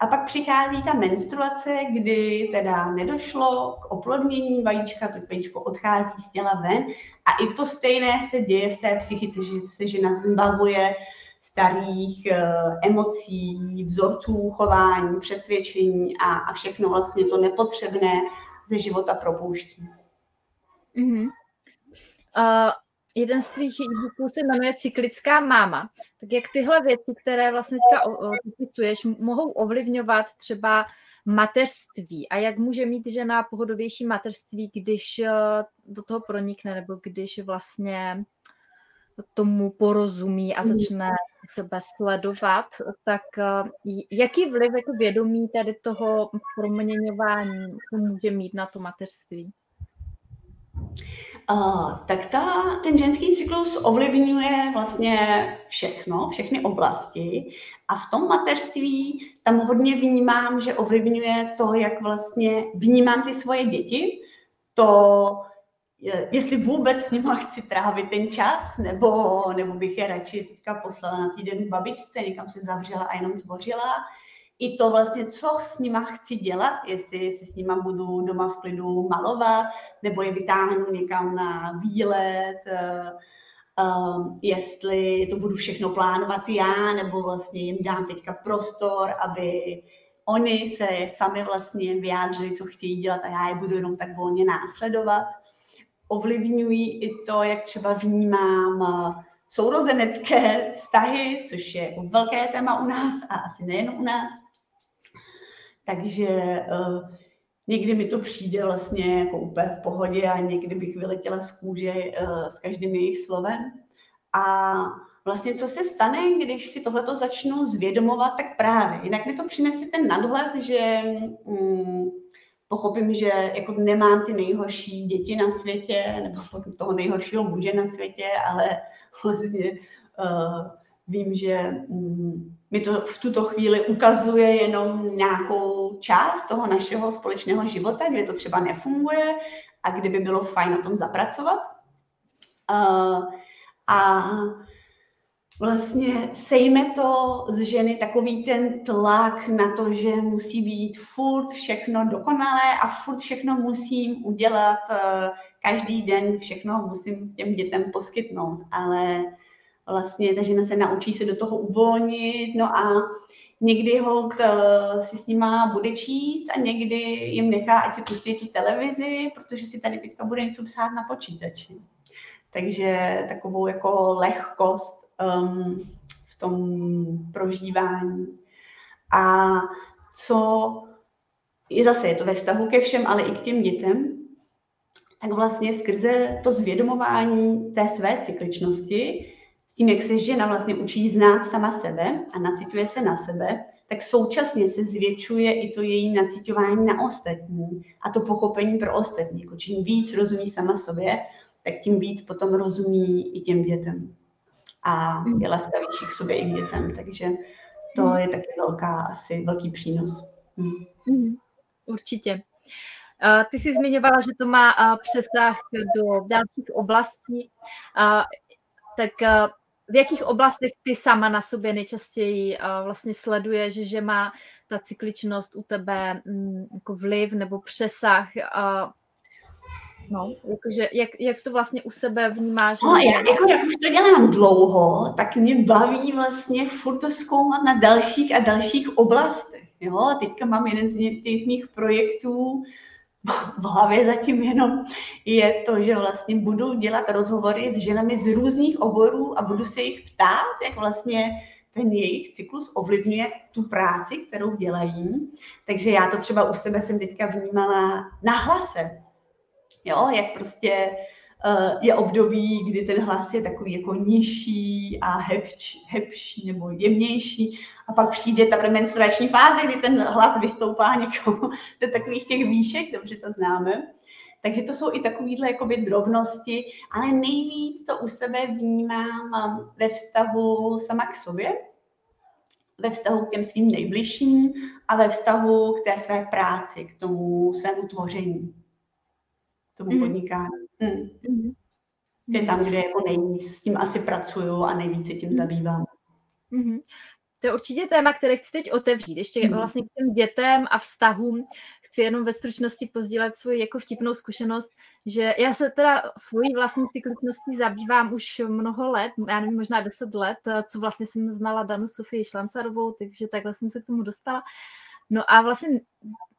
A pak přichází ta menstruace, kdy teda nedošlo k oplodnění vajíčka, to vajíčko odchází z těla ven. A i to stejné se děje v té psychice, že se žena zbavuje starých uh, emocí, vzorců chování, přesvědčení a, a všechno vlastně to nepotřebné ze života propouští. Mm-hmm. Uh, jeden z tvých e se jmenuje Cyklická máma. Tak jak tyhle věci, které vlastně teďka popisuješ, mohou ovlivňovat třeba mateřství a jak může mít žena pohodovější mateřství, když uh, do toho pronikne nebo když vlastně tomu porozumí a mhm. začne sebe sledovat, tak eh, jaký vliv jako vědomí tady toho proměňování to může mít na to mateřství? Uh, tak ta, ten ženský cyklus ovlivňuje vlastně všechno, všechny oblasti a v tom mateřství tam hodně vnímám, že ovlivňuje to, jak vlastně vnímám ty svoje děti, to, jestli vůbec s nima chci trávit ten čas, nebo, nebo bych je radši teďka poslala na týden k babičce, někam se zavřela a jenom tvořila. I to vlastně, co s nima chci dělat, jestli si s nima budu doma v klidu malovat, nebo je vytáhnu někam na výlet, um, jestli to budu všechno plánovat já, nebo vlastně jim dám teďka prostor, aby oni se sami vlastně vyjádřili, co chtějí dělat a já je budu jenom tak volně následovat ovlivňují i to, jak třeba vnímám eh, sourozenecké vztahy, což je velké téma u nás a asi nejen u nás. Takže uh, někdy mi to přijde vlastně jako úplně v pohodě a někdy bych vyletěla z kůže uh, s každým jejich slovem. A vlastně co se stane, když si tohleto začnu zvědomovat, tak právě. Jinak mi to přinese ten nadhled, že um, pochopím, že jako nemám ty nejhorší děti na světě, nebo toho nejhoršího muže na světě, ale [laughs] vlastně uh, vím, že um, mi to v tuto chvíli ukazuje jenom nějakou část toho našeho společného života, kde to třeba nefunguje a kde by bylo fajn na tom zapracovat. Uh, a vlastně sejme to z ženy takový ten tlak na to, že musí být furt všechno dokonalé a furt všechno musím udělat eh, každý den, všechno musím těm dětem poskytnout, ale vlastně ta žena se naučí se do toho uvolnit, no a někdy hold uh, si s nima bude číst a někdy jim nechá, ať si pustí tu televizi, protože si tady teďka bude něco psát na počítači. Takže takovou jako lehkost um, v tom prožívání. A co je zase, je to ve vztahu ke všem, ale i k těm dětem, tak vlastně skrze to zvědomování té své cykličnosti, s tím, jak se žena vlastně učí znát sama sebe a naciťuje se na sebe, tak současně se zvětšuje i to její naciťování na ostatní a to pochopení pro ostatní. Jako čím víc rozumí sama sobě, tak tím víc potom rozumí i těm dětem. A je mm. laskavější k sobě i k dětem, takže to mm. je taky velká, asi velký přínos. Hmm. Určitě. Ty jsi zmiňovala, že to má přesah do dalších oblastí. Tak v jakých oblastech ty sama na sobě nejčastěji vlastně sleduješ, že má ta cykličnost u tebe mm, jako vliv nebo přesah No, jakože, jak, jak to vlastně u sebe vnímáš? No, já, jako, jak už to dělám dlouho, tak mě baví vlastně furt to zkoumat na dalších a dalších oblastech. Jo? Teďka mám jeden z těch mých projektů, v hlavě zatím jenom je to, že vlastně budu dělat rozhovory s ženami z různých oborů a budu se jich ptát, jak vlastně ten jejich cyklus ovlivňuje tu práci, kterou dělají. Takže já to třeba u sebe jsem teďka vnímala na hlase. Jo, jak prostě uh, je období, kdy ten hlas je takový jako nižší a hebší nebo jemnější a pak přijde ta premenstruační fáze, kdy ten hlas vystoupá někomu do takových těch výšek, dobře to známe. Takže to jsou i takovéhle jakoby drobnosti, ale nejvíc to u sebe vnímám um, ve vztahu sama k sobě, ve vztahu k těm svým nejbližším a ve vztahu k té své práci, k tomu svému tvoření, tomu mm. podnikání. Mm. Mm. Je tam, kde jako nejvíc s tím asi pracuju a nejvíc se tím zabývám. Mm-hmm. To je určitě téma, které chci teď otevřít. Ještě mm. vlastně k těm dětem a vztahům chci jenom ve stručnosti pozdílet svoji jako vtipnou zkušenost, že já se teda svojí vlastní cykličností zabývám už mnoho let, já nevím, možná deset let, co vlastně jsem znala Danu Sofii Šlancarovou, takže takhle jsem se k tomu dostala. No a vlastně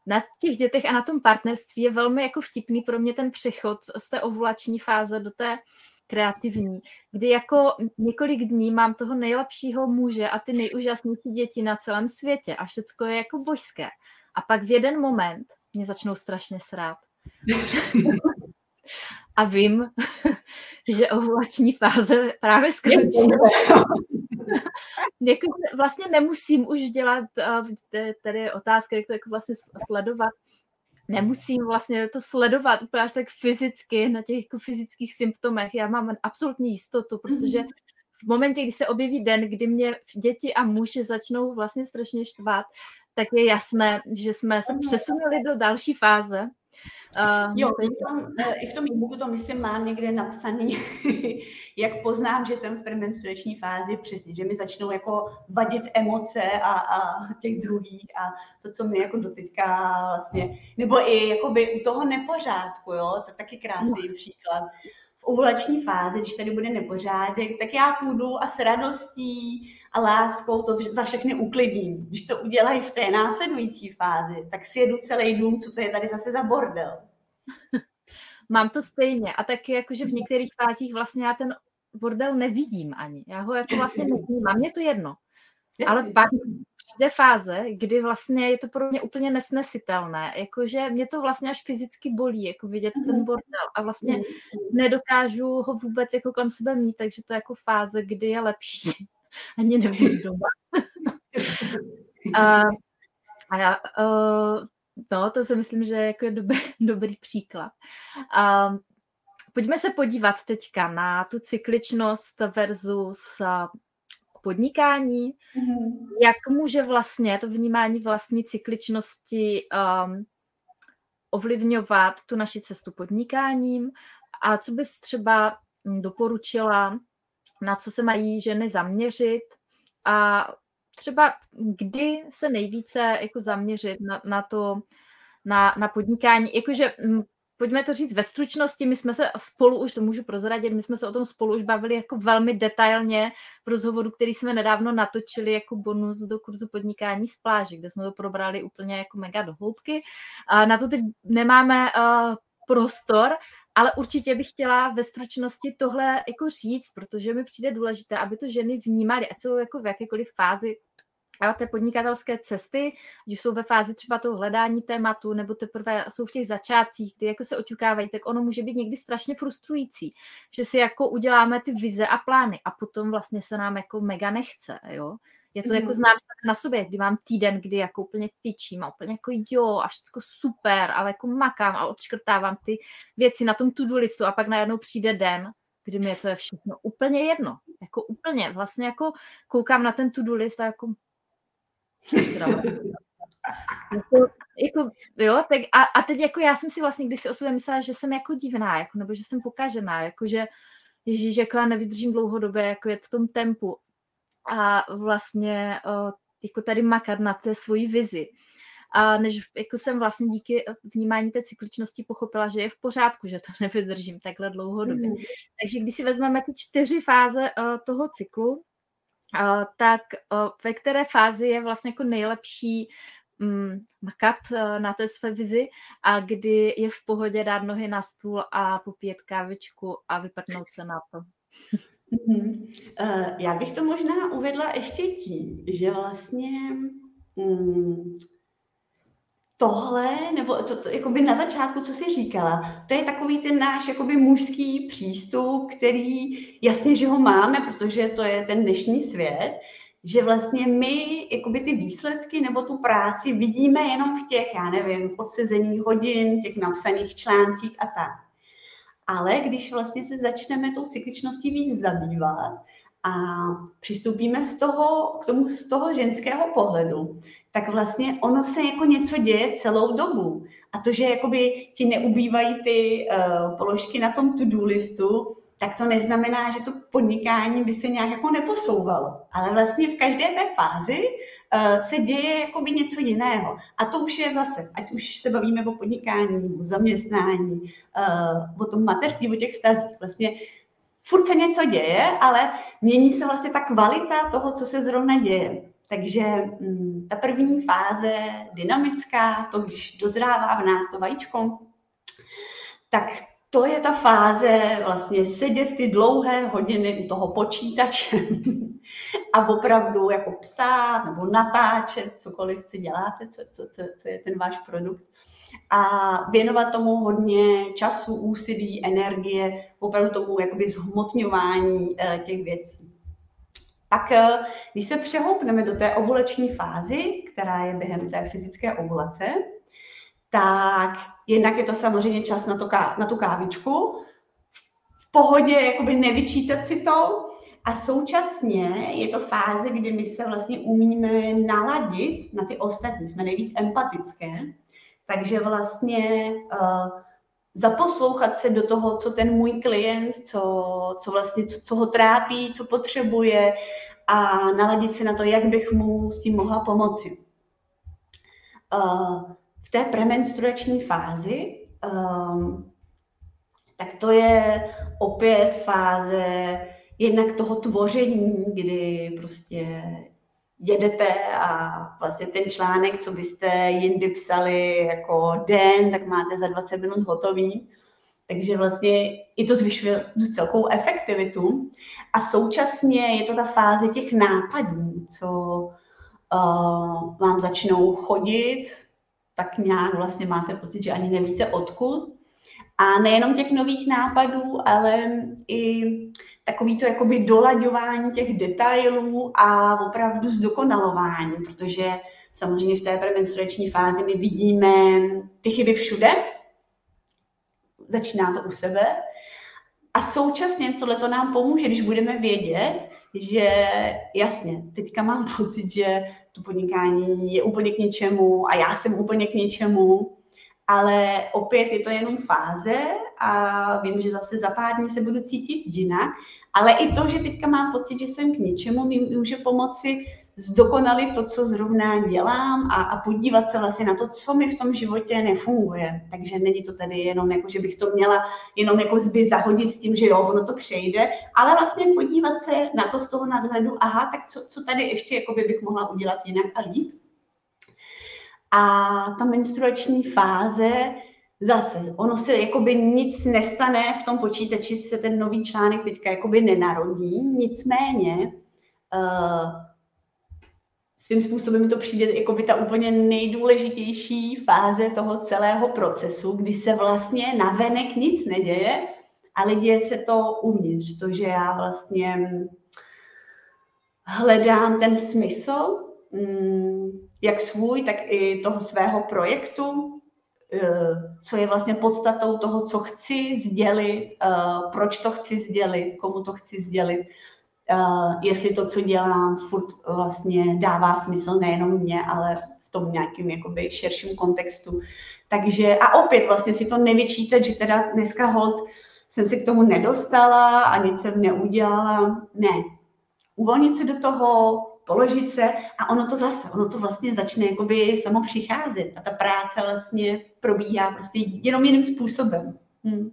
na těch dětech a na tom partnerství je velmi jako vtipný pro mě ten přechod z té ovulační fáze do té kreativní, kdy jako několik dní mám toho nejlepšího muže a ty nejúžasnější děti na celém světě a všecko je jako božské. A pak v jeden moment mě začnou strašně srát. [laughs] a vím, [laughs] že ovulační fáze právě skončila. [laughs] jako, vlastně nemusím už dělat, tady je otázka, jak to jako vlastně sledovat, nemusím vlastně to sledovat úplně až tak fyzicky na těch jako fyzických symptomech. Já mám absolutní jistotu, protože mhm. v momentě, kdy se objeví den, kdy mě děti a muž začnou vlastně strašně štvát, tak je jasné, že jsme se přesunuli do další fáze Uh, jo, i v, tom, eh, i v tom e-booku to myslím mám někde napsaný, [laughs] jak poznám, že jsem v premenstruační fázi, přesně, že mi začnou jako vadit emoce a, a těch druhých a to, co mi jako doteďka vlastně, nebo i jakoby u toho nepořádku, jo, to je taky krásný no. příklad. V ovulační fázi, když tady bude nepořádek, tak já půjdu a s radostí a láskou to za všechny uklidím. Když to udělají v té následující fázi, tak si jedu celý dům, co to je tady zase za bordel. [laughs] Mám to stejně a taky jakože v některých fázích vlastně já ten bordel nevidím ani. Já ho jako vlastně nevnímám, mě to jedno. Ale pak přijde fáze, kdy vlastně je to pro mě úplně nesnesitelné, jakože mě to vlastně až fyzicky bolí, jako vidět ten mhm. bordel a vlastně mhm. nedokážu ho vůbec jako kolem sebe mít, takže to je jako fáze, kdy je lepší ani nevím doma. [laughs] a, a já, uh, no, to si myslím, že jako je dobrý, [laughs] dobrý příklad. A, pojďme se podívat teďka na tu cykličnost versus podnikání. Mm-hmm. Jak může vlastně to vnímání vlastní cykličnosti um, ovlivňovat tu naši cestu podnikáním a co bys třeba doporučila na co se mají ženy zaměřit a třeba kdy se nejvíce jako zaměřit na, na to, na, na podnikání. Jakože mm, pojďme to říct ve stručnosti, my jsme se spolu už, to můžu prozradit, my jsme se o tom spolu už bavili jako velmi detailně v rozhovoru, který jsme nedávno natočili jako bonus do kurzu podnikání z pláže, kde jsme to probrali úplně jako mega do hloubky. Na to teď nemáme uh, prostor, ale určitě bych chtěla ve stručnosti tohle jako říct, protože mi přijde důležité, aby to ženy vnímaly, ať jsou jako v jakékoliv fázi a té podnikatelské cesty, když jsou ve fázi třeba toho hledání tématu, nebo teprve jsou v těch začátcích, kdy jako se oťukávají, tak ono může být někdy strašně frustrující, že si jako uděláme ty vize a plány a potom vlastně se nám jako mega nechce, jo. Je to mm. jako mhm. znám na sobě, kdy mám týden, kdy jako úplně tyčím a úplně jako jo a všechno super, ale jako makám a odškrtávám ty věci na tom to-do listu a pak najednou přijde den, kdy mi je to všechno úplně jedno. Jako úplně, vlastně jako koukám na ten to-do list a jako [laughs] jako, jako, jo, tak a, a, teď jako já jsem si vlastně když si o sobě myslela, že jsem jako divná, jako, nebo že jsem pokažená, jako že Ježíš, jako já nevydržím dlouhodobě, jako je v tom tempu a vlastně jako tady makat na té svoji vizi. A než jako jsem vlastně díky vnímání té cykličnosti pochopila, že je v pořádku, že to [laughs] nevydržím takhle dlouhodobě. Mm. Takže když si vezmeme ty čtyři fáze uh, toho cyklu, uh, tak uh, ve které fázi je vlastně jako nejlepší um, makat uh, na té své vizi a kdy je v pohodě dát nohy na stůl a popít kávičku a vypadnout se na to. Mm-hmm. Já bych to možná uvedla ještě tím, že vlastně um, tohle, nebo to, to, jakoby na začátku, co jsi říkala, to je takový ten náš jakoby mužský přístup, který jasně, že ho máme, protože to je ten dnešní svět, že vlastně my jakoby ty výsledky nebo tu práci vidíme jenom v těch, já nevím, odsezených hodin, těch napsaných článcích a tak. Ale když vlastně se začneme tou cykličností víc zabývat a přistoupíme z toho, k tomu z toho ženského pohledu, tak vlastně ono se jako něco děje celou dobu. A to, že jakoby ti neubývají ty uh, položky na tom to-do listu, tak to neznamená, že to podnikání by se nějak jako neposouvalo. Ale vlastně v každé té fázi uh, se děje jakoby něco jiného. A to už je zase, ať už se bavíme o podnikání, o zaměstnání, uh, o tom mateřství, o těch stazích, vlastně furt se něco děje, ale mění se vlastně ta kvalita toho, co se zrovna děje. Takže mm, ta první fáze, dynamická, to, když dozrává v nás to vajíčko, tak to je ta fáze vlastně sedět ty dlouhé hodiny u toho počítače [laughs] a opravdu jako psát nebo natáčet, cokoliv si děláte, co, co, co, co je ten váš produkt. A věnovat tomu hodně času, úsilí, energie, opravdu tomu jakoby zhmotňování eh, těch věcí. Pak, eh, když se přehoupneme do té ovuleční fázy, která je během té fyzické ovulace, tak jednak je to samozřejmě čas na, to, na tu kávičku, v pohodě jakoby nevyčítat si to. A současně je to fáze, kdy my se vlastně umíme naladit na ty ostatní, jsme nejvíc empatické, takže vlastně uh, zaposlouchat se do toho, co ten můj klient, co, co vlastně, co, co ho trápí, co potřebuje a naladit se na to, jak bych mu s tím mohla pomoci. Uh, v té premenstruační fázi, um, tak to je opět fáze jednak toho tvoření, kdy prostě jedete a vlastně ten článek, co byste jindy psali jako den, tak máte za 20 minut hotový. Takže vlastně i to zvyšuje celkou efektivitu. A současně je to ta fáze těch nápadů, co uh, vám začnou chodit, tak nějak vlastně máte pocit, že ani nevíte odkud. A nejenom těch nových nápadů, ale i takový to jakoby dolaďování těch detailů a opravdu zdokonalování, protože samozřejmě v té premenstruační fázi my vidíme ty chyby všude, začíná to u sebe a současně tohle to nám pomůže, když budeme vědět, že jasně, teďka mám pocit, že to podnikání je úplně k něčemu a já jsem úplně k něčemu, ale opět je to jenom fáze a vím, že zase za pár dní se budu cítit jinak ale i to, že teďka mám pocit, že jsem k něčemu, mi může pomoci zdokonalit to, co zrovna dělám a, a podívat se vlastně na to, co mi v tom životě nefunguje. Takže není to tady jenom jako, že bych to měla jenom jako zby zahodit s tím, že jo, ono to přejde, ale vlastně podívat se na to z toho nadhledu, aha, tak co, co tady ještě jako by bych mohla udělat jinak a líp. A ta menstruační fáze, zase, ono se jakoby nic nestane v tom počítači, se ten nový článek teďka jakoby nenarodí, nicméně uh, svým způsobem to přijde jako by ta úplně nejdůležitější fáze toho celého procesu, kdy se vlastně na venek nic neděje, ale děje se to uvnitř, to, že já vlastně hledám ten smysl, mm, jak svůj, tak i toho svého projektu, eh, co je vlastně podstatou toho, co chci sdělit, eh, proč to chci sdělit, komu to chci sdělit jestli to, co dělám, furt vlastně dává smysl nejenom mě, ale v tom nějakým jakoby širším kontextu. Takže a opět vlastně si to nevyčítat, že teda dneska hold jsem se k tomu nedostala a nic jsem neudělala. Ne. Uvolnit se do toho, položit se a ono to zase, ono to vlastně začne jakoby samo přicházet a ta práce vlastně probíhá prostě jenom jiným způsobem. Hmm.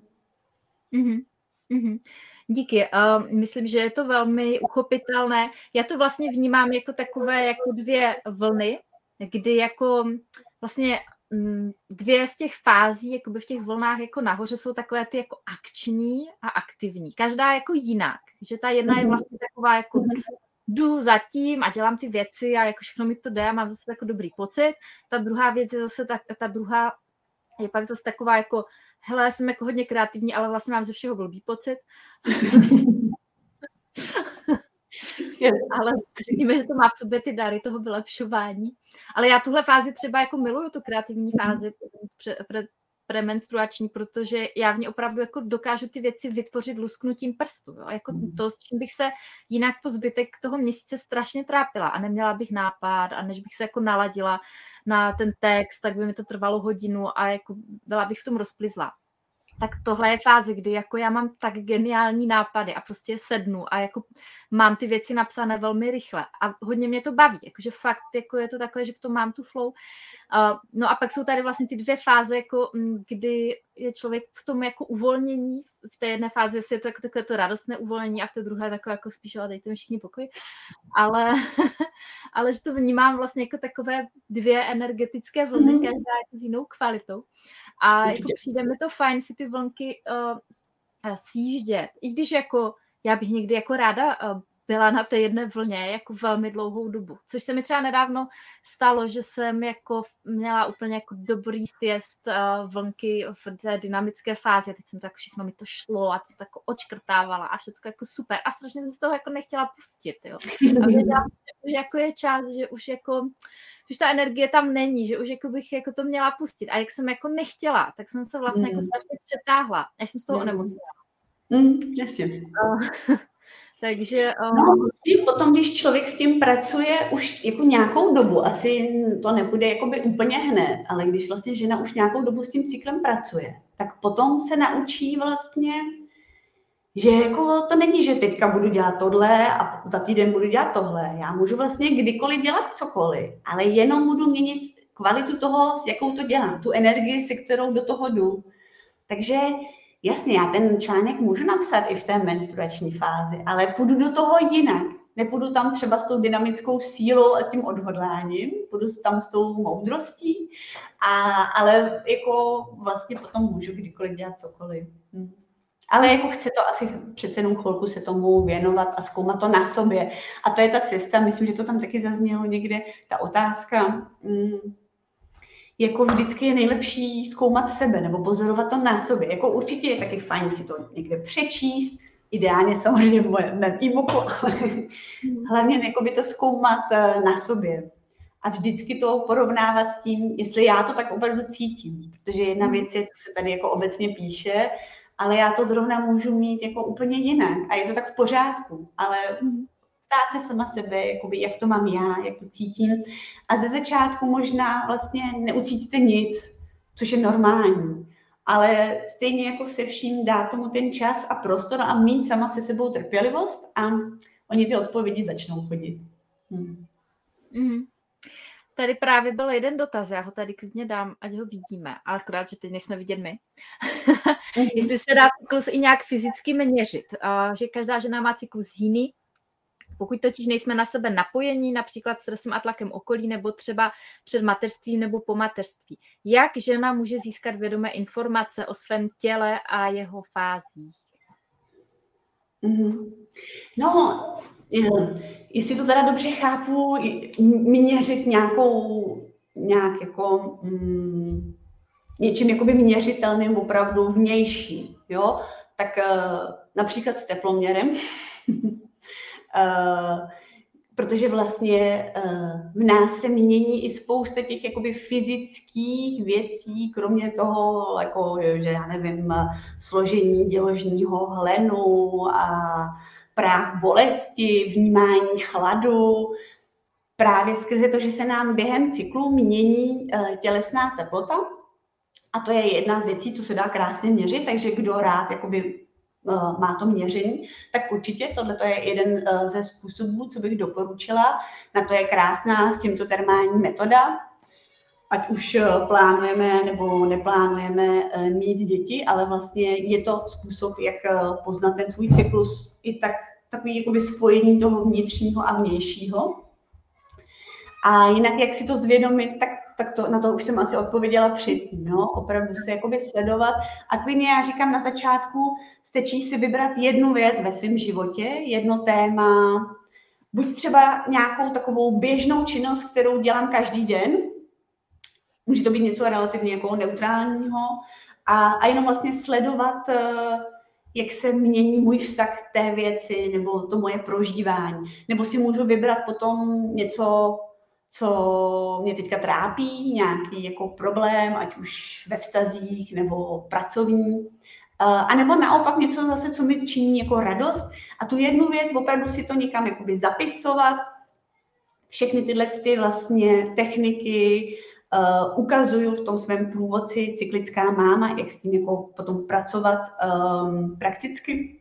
Mm-hmm. Mm-hmm. Díky. Uh, myslím, že je to velmi uchopitelné. Já to vlastně vnímám jako takové jako dvě vlny, kdy jako vlastně mm, dvě z těch fází jakoby v těch vlnách jako nahoře jsou takové ty jako akční a aktivní. Každá jako jinak. Že ta jedna je mhm. vlastně taková jako mhm. jdu zatím a dělám ty věci a jako všechno mi to jde a mám zase jako dobrý pocit. Ta druhá věc je zase tak, ta druhá je pak zase taková jako hele, já jsem jako hodně kreativní, ale vlastně mám ze všeho blbý pocit. [laughs] ale řekněme, že to má v sobě ty dary toho vylepšování. Ale já tuhle fázi třeba jako miluju, tu kreativní fázi pre, pre, premenstruační, protože já v ní opravdu jako dokážu ty věci vytvořit lusknutím prstu. Jo? Jako mhm. to, s čím bych se jinak po zbytek toho měsíce strašně trápila a neměla bych nápad a než bych se jako naladila na ten text, tak by mi to trvalo hodinu a jako byla bych v tom rozplizla tak tohle je fáze, kdy jako já mám tak geniální nápady a prostě sednu a jako mám ty věci napsané velmi rychle a hodně mě to baví, jakože fakt jako je to takové, že v tom mám tu flow. Uh, no a pak jsou tady vlastně ty dvě fáze, jako mm, kdy je člověk v tom jako uvolnění, v té jedné fázi je to jako takové to radostné uvolnění a v té druhé takové jako spíš, ale dejte mi všichni pokoj, ale, [laughs] ale že to vnímám vlastně jako takové dvě energetické vlny, mm-hmm. každá jako s jinou kvalitou. A jako přijde mi to fajn si ty vlnky uh, sjíždět. I když jako já bych někdy jako ráda uh, byla na té jedné vlně jako velmi dlouhou dobu. Což se mi třeba nedávno stalo, že jsem jako měla úplně jako dobrý sjezd uh, vlnky v té dynamické fázi a teď jsem to jako všechno mi to šlo a to jako očkrtávala a všechno jako super a strašně jsem z toho jako nechtěla pustit, jo. A věděla jsem, že jako je čas, že už jako že ta energie tam není, že už jako bych jako to měla pustit. A jak jsem jako nechtěla, tak jsem se vlastně jako mm. jako strašně přetáhla, až jsem z toho mm. onemocněla. Mm, jasně. Takže... Um... No, potom, když člověk s tím pracuje už jako nějakou dobu, asi to nebude jakoby úplně hned, ale když vlastně žena už nějakou dobu s tím cyklem pracuje, tak potom se naučí vlastně že jako to není, že teďka budu dělat tohle a za týden budu dělat tohle. Já můžu vlastně kdykoliv dělat cokoliv, ale jenom budu měnit kvalitu toho, s jakou to dělám, tu energii, se kterou do toho jdu. Takže jasně, já ten článek můžu napsat i v té menstruační fázi, ale půjdu do toho jinak. Nepůjdu tam třeba s tou dynamickou sílou a tím odhodláním, půjdu tam s tou moudrostí, a, ale jako vlastně potom můžu kdykoliv dělat cokoliv. Hm. Ale jako chce to asi přece jenom chvilku se tomu věnovat a zkoumat to na sobě. A to je ta cesta, myslím, že to tam taky zaznělo někde, ta otázka. Mm, jako vždycky je nejlepší zkoumat sebe nebo pozorovat to na sobě. Jako určitě je taky fajn si to někde přečíst, ideálně samozřejmě v mém e-booku, ale hlavně jako by to zkoumat eh, na sobě. A vždycky to porovnávat s tím, jestli já to tak opravdu cítím. Protože jedna věc je, co se tady jako obecně píše, ale já to zrovna můžu mít jako úplně jinak a je to tak v pořádku, ale ptát se sama sebe, jakoby, jak to mám já, jak to cítím a ze začátku možná vlastně neucítíte nic, což je normální, ale stejně jako se vším dá tomu ten čas a prostor a mít sama se sebou trpělivost a oni ty odpovědi začnou chodit. Hmm. Mm-hmm. Tady právě byl jeden dotaz, já ho tady klidně dám, ať ho vidíme, ale akorát, že teď nejsme vidět my. mm-hmm. [laughs] Jestli se dá cyklus i nějak fyzicky měřit, uh, že každá žena má cyklus jiný, pokud totiž nejsme na sebe napojení, například stresem a tlakem okolí, nebo třeba před mateřstvím nebo po mateřství. Jak žena může získat vědomé informace o svém těle a jeho fázích? Mm-hmm. No, jestli to teda dobře chápu, měřit nějakou, nějak jako mm, něčím jakoby měřitelným opravdu vnější, jo, tak uh, například teploměrem, [laughs] protože vlastně uh, v nás se mění i spousta těch jakoby fyzických věcí, kromě toho, jako, že já nevím, složení děložního hlenu a práh bolesti, vnímání chladu, právě skrze to, že se nám během cyklu mění eh, tělesná teplota. A to je jedna z věcí, co se dá krásně měřit, takže kdo rád jakoby, eh, má to měření, tak určitě tohle je jeden eh, ze způsobů, co bych doporučila. Na to je krásná s tímto termální metoda, ať už plánujeme nebo neplánujeme mít děti, ale vlastně je to způsob, jak poznat ten svůj cyklus i tak, takový jakoby spojení toho vnitřního a vnějšího. A jinak, jak si to zvědomit, tak, tak to, na to už jsem asi odpověděla předtím. No? Opravdu se jakoby sledovat. A klidně já říkám na začátku, stačí si vybrat jednu věc ve svém životě, jedno téma, buď třeba nějakou takovou běžnou činnost, kterou dělám každý den, může to být něco relativně jako neutrálního, a, a jenom vlastně sledovat uh, jak se mění můj vztah k té věci nebo to moje prožívání. Nebo si můžu vybrat potom něco, co mě teďka trápí, nějaký jako problém, ať už ve vztazích nebo pracovní. A nebo naopak něco zase, co mi činí jako radost. A tu jednu věc opravdu si to někam jakoby zapisovat, všechny tyhle ty vlastně techniky, uh, ukazuju v tom svém průvodci cyklická máma, jak s tím jako potom pracovat um, prakticky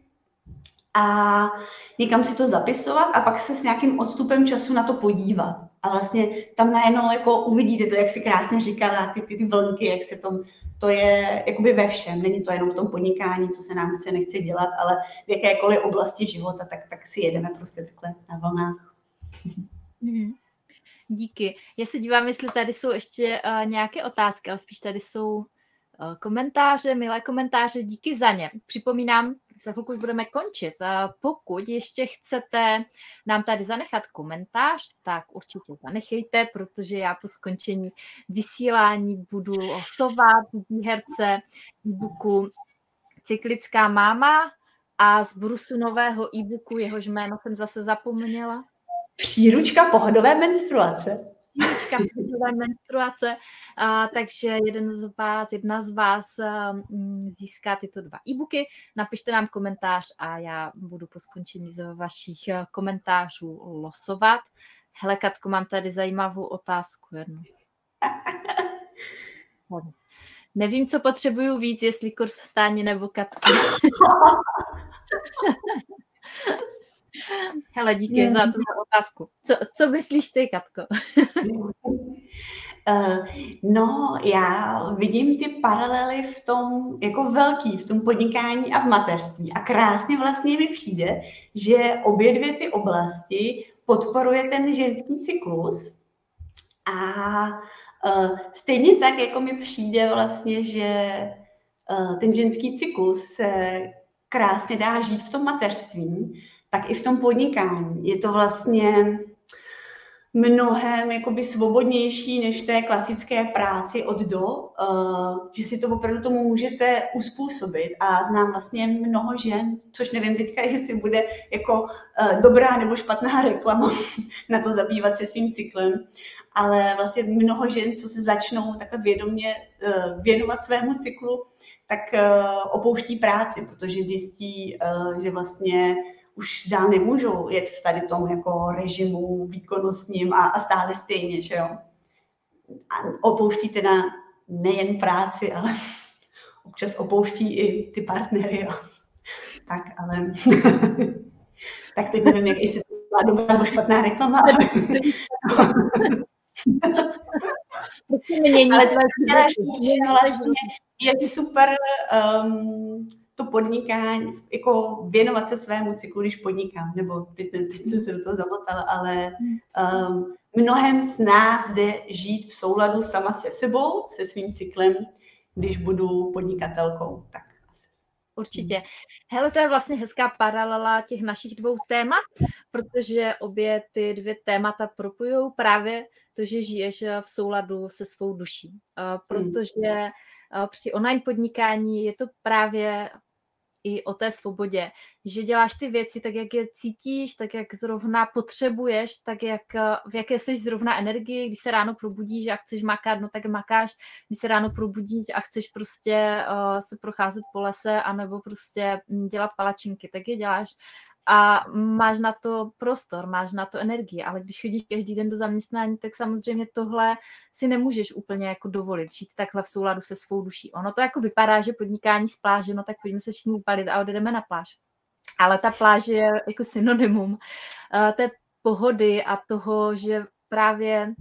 a někam si to zapisovat a pak se s nějakým odstupem času na to podívat. A vlastně tam najednou jako uvidíte to, jak si krásně říkala, ty, ty, ty vlnky, jak se tom, to je jakoby ve všem, není to jenom v tom podnikání, co se nám se nechce dělat, ale v jakékoliv oblasti života, tak, tak si jedeme prostě takhle na vlnách. Mm-hmm. Díky. Já se dívám, jestli tady jsou ještě uh, nějaké otázky, ale spíš tady jsou komentáře, milé komentáře, díky za ně. Připomínám, za chvilku už budeme končit. Uh, pokud ještě chcete nám tady zanechat komentář, tak určitě zanechejte, protože já po skončení vysílání budu osovat výherce e-booku Cyklická máma a z Brusu nového e-booku, jehož jméno jsem zase zapomněla. Příručka pohodové menstruace. Pohodové menstruace, a, takže jeden z vás, jedna z vás a, mm, získá tyto dva e-booky. Napište nám komentář a já budu po skončení z vašich komentářů losovat. Hele, Katko, mám tady zajímavou otázku jednu. Nevím, co potřebuju víc, jestli kurz stání nebo Katka. [laughs] Hele, díky je. za tu otázku. Co, co myslíš ty, Katko? Uh, [laughs] no, já vidím ty paralely v tom, jako velký, v tom podnikání a v mateřství. A krásně vlastně mi přijde, že obě dvě ty oblasti podporuje ten ženský cyklus. A uh, stejně tak, jako mi přijde vlastně, že uh, ten ženský cyklus se krásně dá žít v tom mateřství, tak i v tom podnikání. Je to vlastně mnohem jakoby svobodnější než té klasické práci od do, uh, že si to opravdu tomu můžete uspůsobit a znám vlastně mnoho žen, což nevím teďka, [laughs] jestli bude jako uh, dobrá nebo špatná [laughs] reklama na to zabývat se svým cyklem, ale vlastně mnoho žen, co se začnou takhle vědomě uh, věnovat svému cyklu, tak opouští práci, protože zjistí, že vlastně už dál nemůžu jet v tady tom jako režimu výkonnostním a, a stále stejně, že jo. A opouští teda nejen práci, ale [laughs] občas opouští i ty partnery. Jo. [laughs] Tak, ale [laughs] tak teď nevím, jak jestli to byla dobrá nebo špatná reklama. ale to vlastně je super um, to podnikání, jako věnovat se svému cyklu, když podnikám, nebo teď, teď jsem se do toho zamotala, ale um, mnohem z nás jde žít v souladu sama se sebou, se svým cyklem, když budu podnikatelkou. Tak Určitě. Hele, to je vlastně hezká paralela těch našich dvou témat, protože obě ty dvě témata propojují právě to, že žiješ v souladu se svou duší. Protože při online podnikání je to právě i o té svobodě, že děláš ty věci tak, jak je cítíš, tak, jak zrovna potřebuješ, tak, jak, v jaké jsi zrovna energii, když se ráno probudíš a chceš makat, no tak makáš, když se ráno probudíš a chceš prostě uh, se procházet po lese anebo prostě hm, dělat palačinky, tak je děláš a máš na to prostor, máš na to energii, ale když chodíš každý den do zaměstnání, tak samozřejmě tohle si nemůžeš úplně jako dovolit, žít takhle v souladu se svou duší. Ono to jako vypadá, že podnikání z pláže, no tak pojďme se všichni upalit a odjedeme na pláž. Ale ta pláž je jako synonymum uh, té pohody a toho, že právě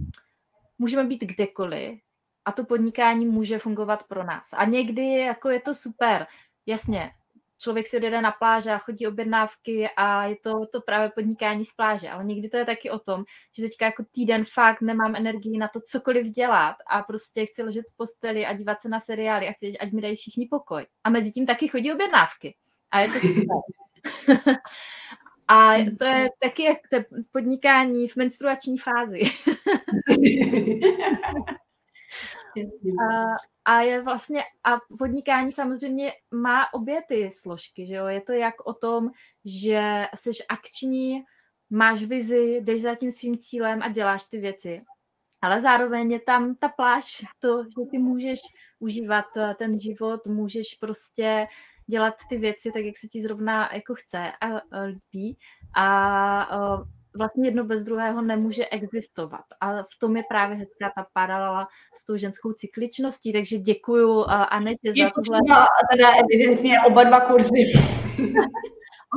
můžeme být kdekoliv a to podnikání může fungovat pro nás. A někdy jako je to super, jasně, člověk si jde na pláže a chodí objednávky a je to, to právě podnikání z pláže. Ale někdy to je taky o tom, že teďka jako týden fakt nemám energii na to cokoliv dělat a prostě chci ležet v posteli a dívat se na seriály a chci, ať mi dají všichni pokoj. A mezi tím taky chodí objednávky. A je to super. [laughs] a to je taky jak to podnikání v menstruační fázi. [laughs] a, a je vlastně, a podnikání samozřejmě má obě ty složky, že jo? Je to jak o tom, že jsi akční, máš vizi, jdeš za tím svým cílem a děláš ty věci. Ale zároveň je tam ta pláž, to, že ty můžeš užívat eh, ten život, můžeš prostě dělat ty věci tak, jak se ti zrovna jako chce a líbí. A eh, vlastně jedno bez druhého nemůže existovat. A v tom je právě hezká ta paralela s tou ženskou cykličností, takže děkuju uh, Anetě za tohle. A teda evidentně oba dva kurzy. [laughs]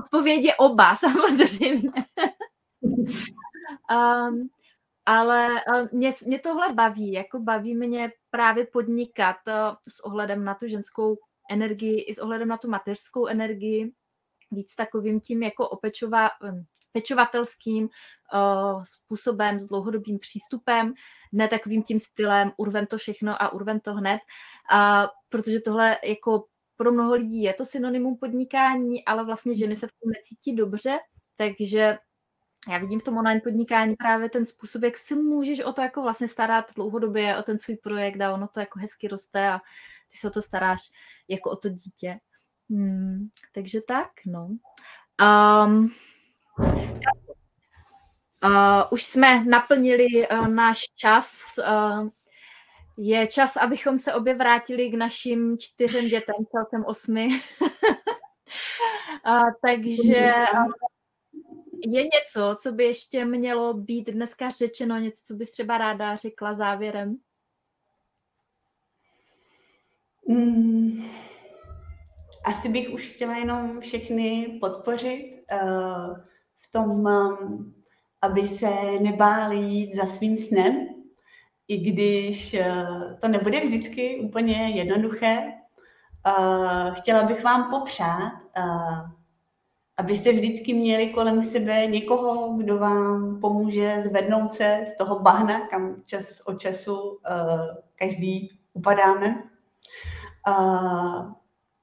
Odpověď je oba, [laughs] samozřejmě. um, ale uh, mě, mě tohle baví, jako baví mě právě podnikat uh, s ohledem na tu ženskou energii i s ohledem na tu mateřskou energii, víc takovým tím jako opečová, pečovatelským uh, způsobem, s dlouhodobým přístupem, ne takovým tím stylem urvem to všechno a urvem to hned, protože tohle jako pro mnoho lidí je to synonymum podnikání, ale vlastně ženy se v tom necítí dobře, takže já vidím v tom online podnikání právě ten způsob, jak si můžeš o to jako vlastně starat dlouhodobě, o ten svůj projekt a ono to jako hezky roste a ty se o to staráš jako o to dítě. Hmm, takže tak, no. Um, Uh, už jsme naplnili uh, náš čas. Uh, je čas, abychom se obě vrátili k našim čtyřem dětem, celkem osmi. [laughs] uh, takže uh, je něco, co by ještě mělo být dneska řečeno, něco, co bys třeba ráda řekla závěrem? Mm, asi bych už chtěla jenom všechny podpořit. Uh, tom, um, aby se nebáli jít za svým snem, i když uh, to nebude vždycky úplně jednoduché. Uh, chtěla bych vám popřát, uh, abyste vždycky měli kolem sebe někoho, kdo vám pomůže zvednout se z toho bahna, kam čas od času každý upadáme.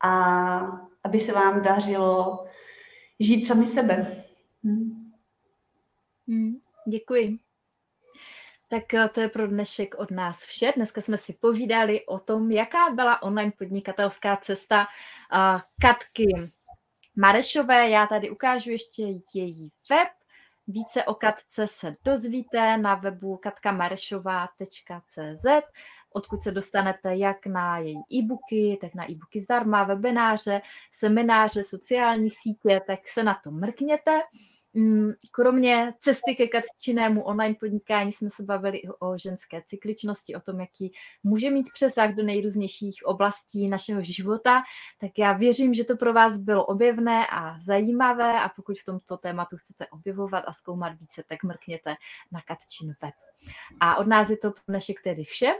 A aby se vám dařilo žít sami sebe. Hmm. Děkuji. Tak eh, to je pro dnešek od nás vše. Dneska jsme si povídali o tom, jaká byla online podnikatelská cesta uh, Katky Marešové. Já tady ukážu ještě její web. Více o Katce se dozvíte na webu katkamarešová.cz, odkud se dostanete jak na její e-booky, tak na e-booky zdarma, webináře, semináře, sociální sítě, tak se na to mrkněte. Mm, kromě cesty ke katčinému online podnikání jsme se bavili o ženské cykličnosti, o tom, jaký může mít přesah do nejrůznějších oblastí našeho života. Tak já věřím, že to pro vás bylo objevné a zajímavé a pokud v tomto tématu chcete objevovat a zkoumat více, tak mrkněte na Katčin web. A od nás je to dnešek tedy vše.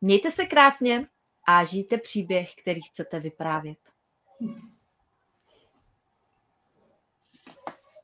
Mějte se krásně a žijte příběh, který chcete vyprávět.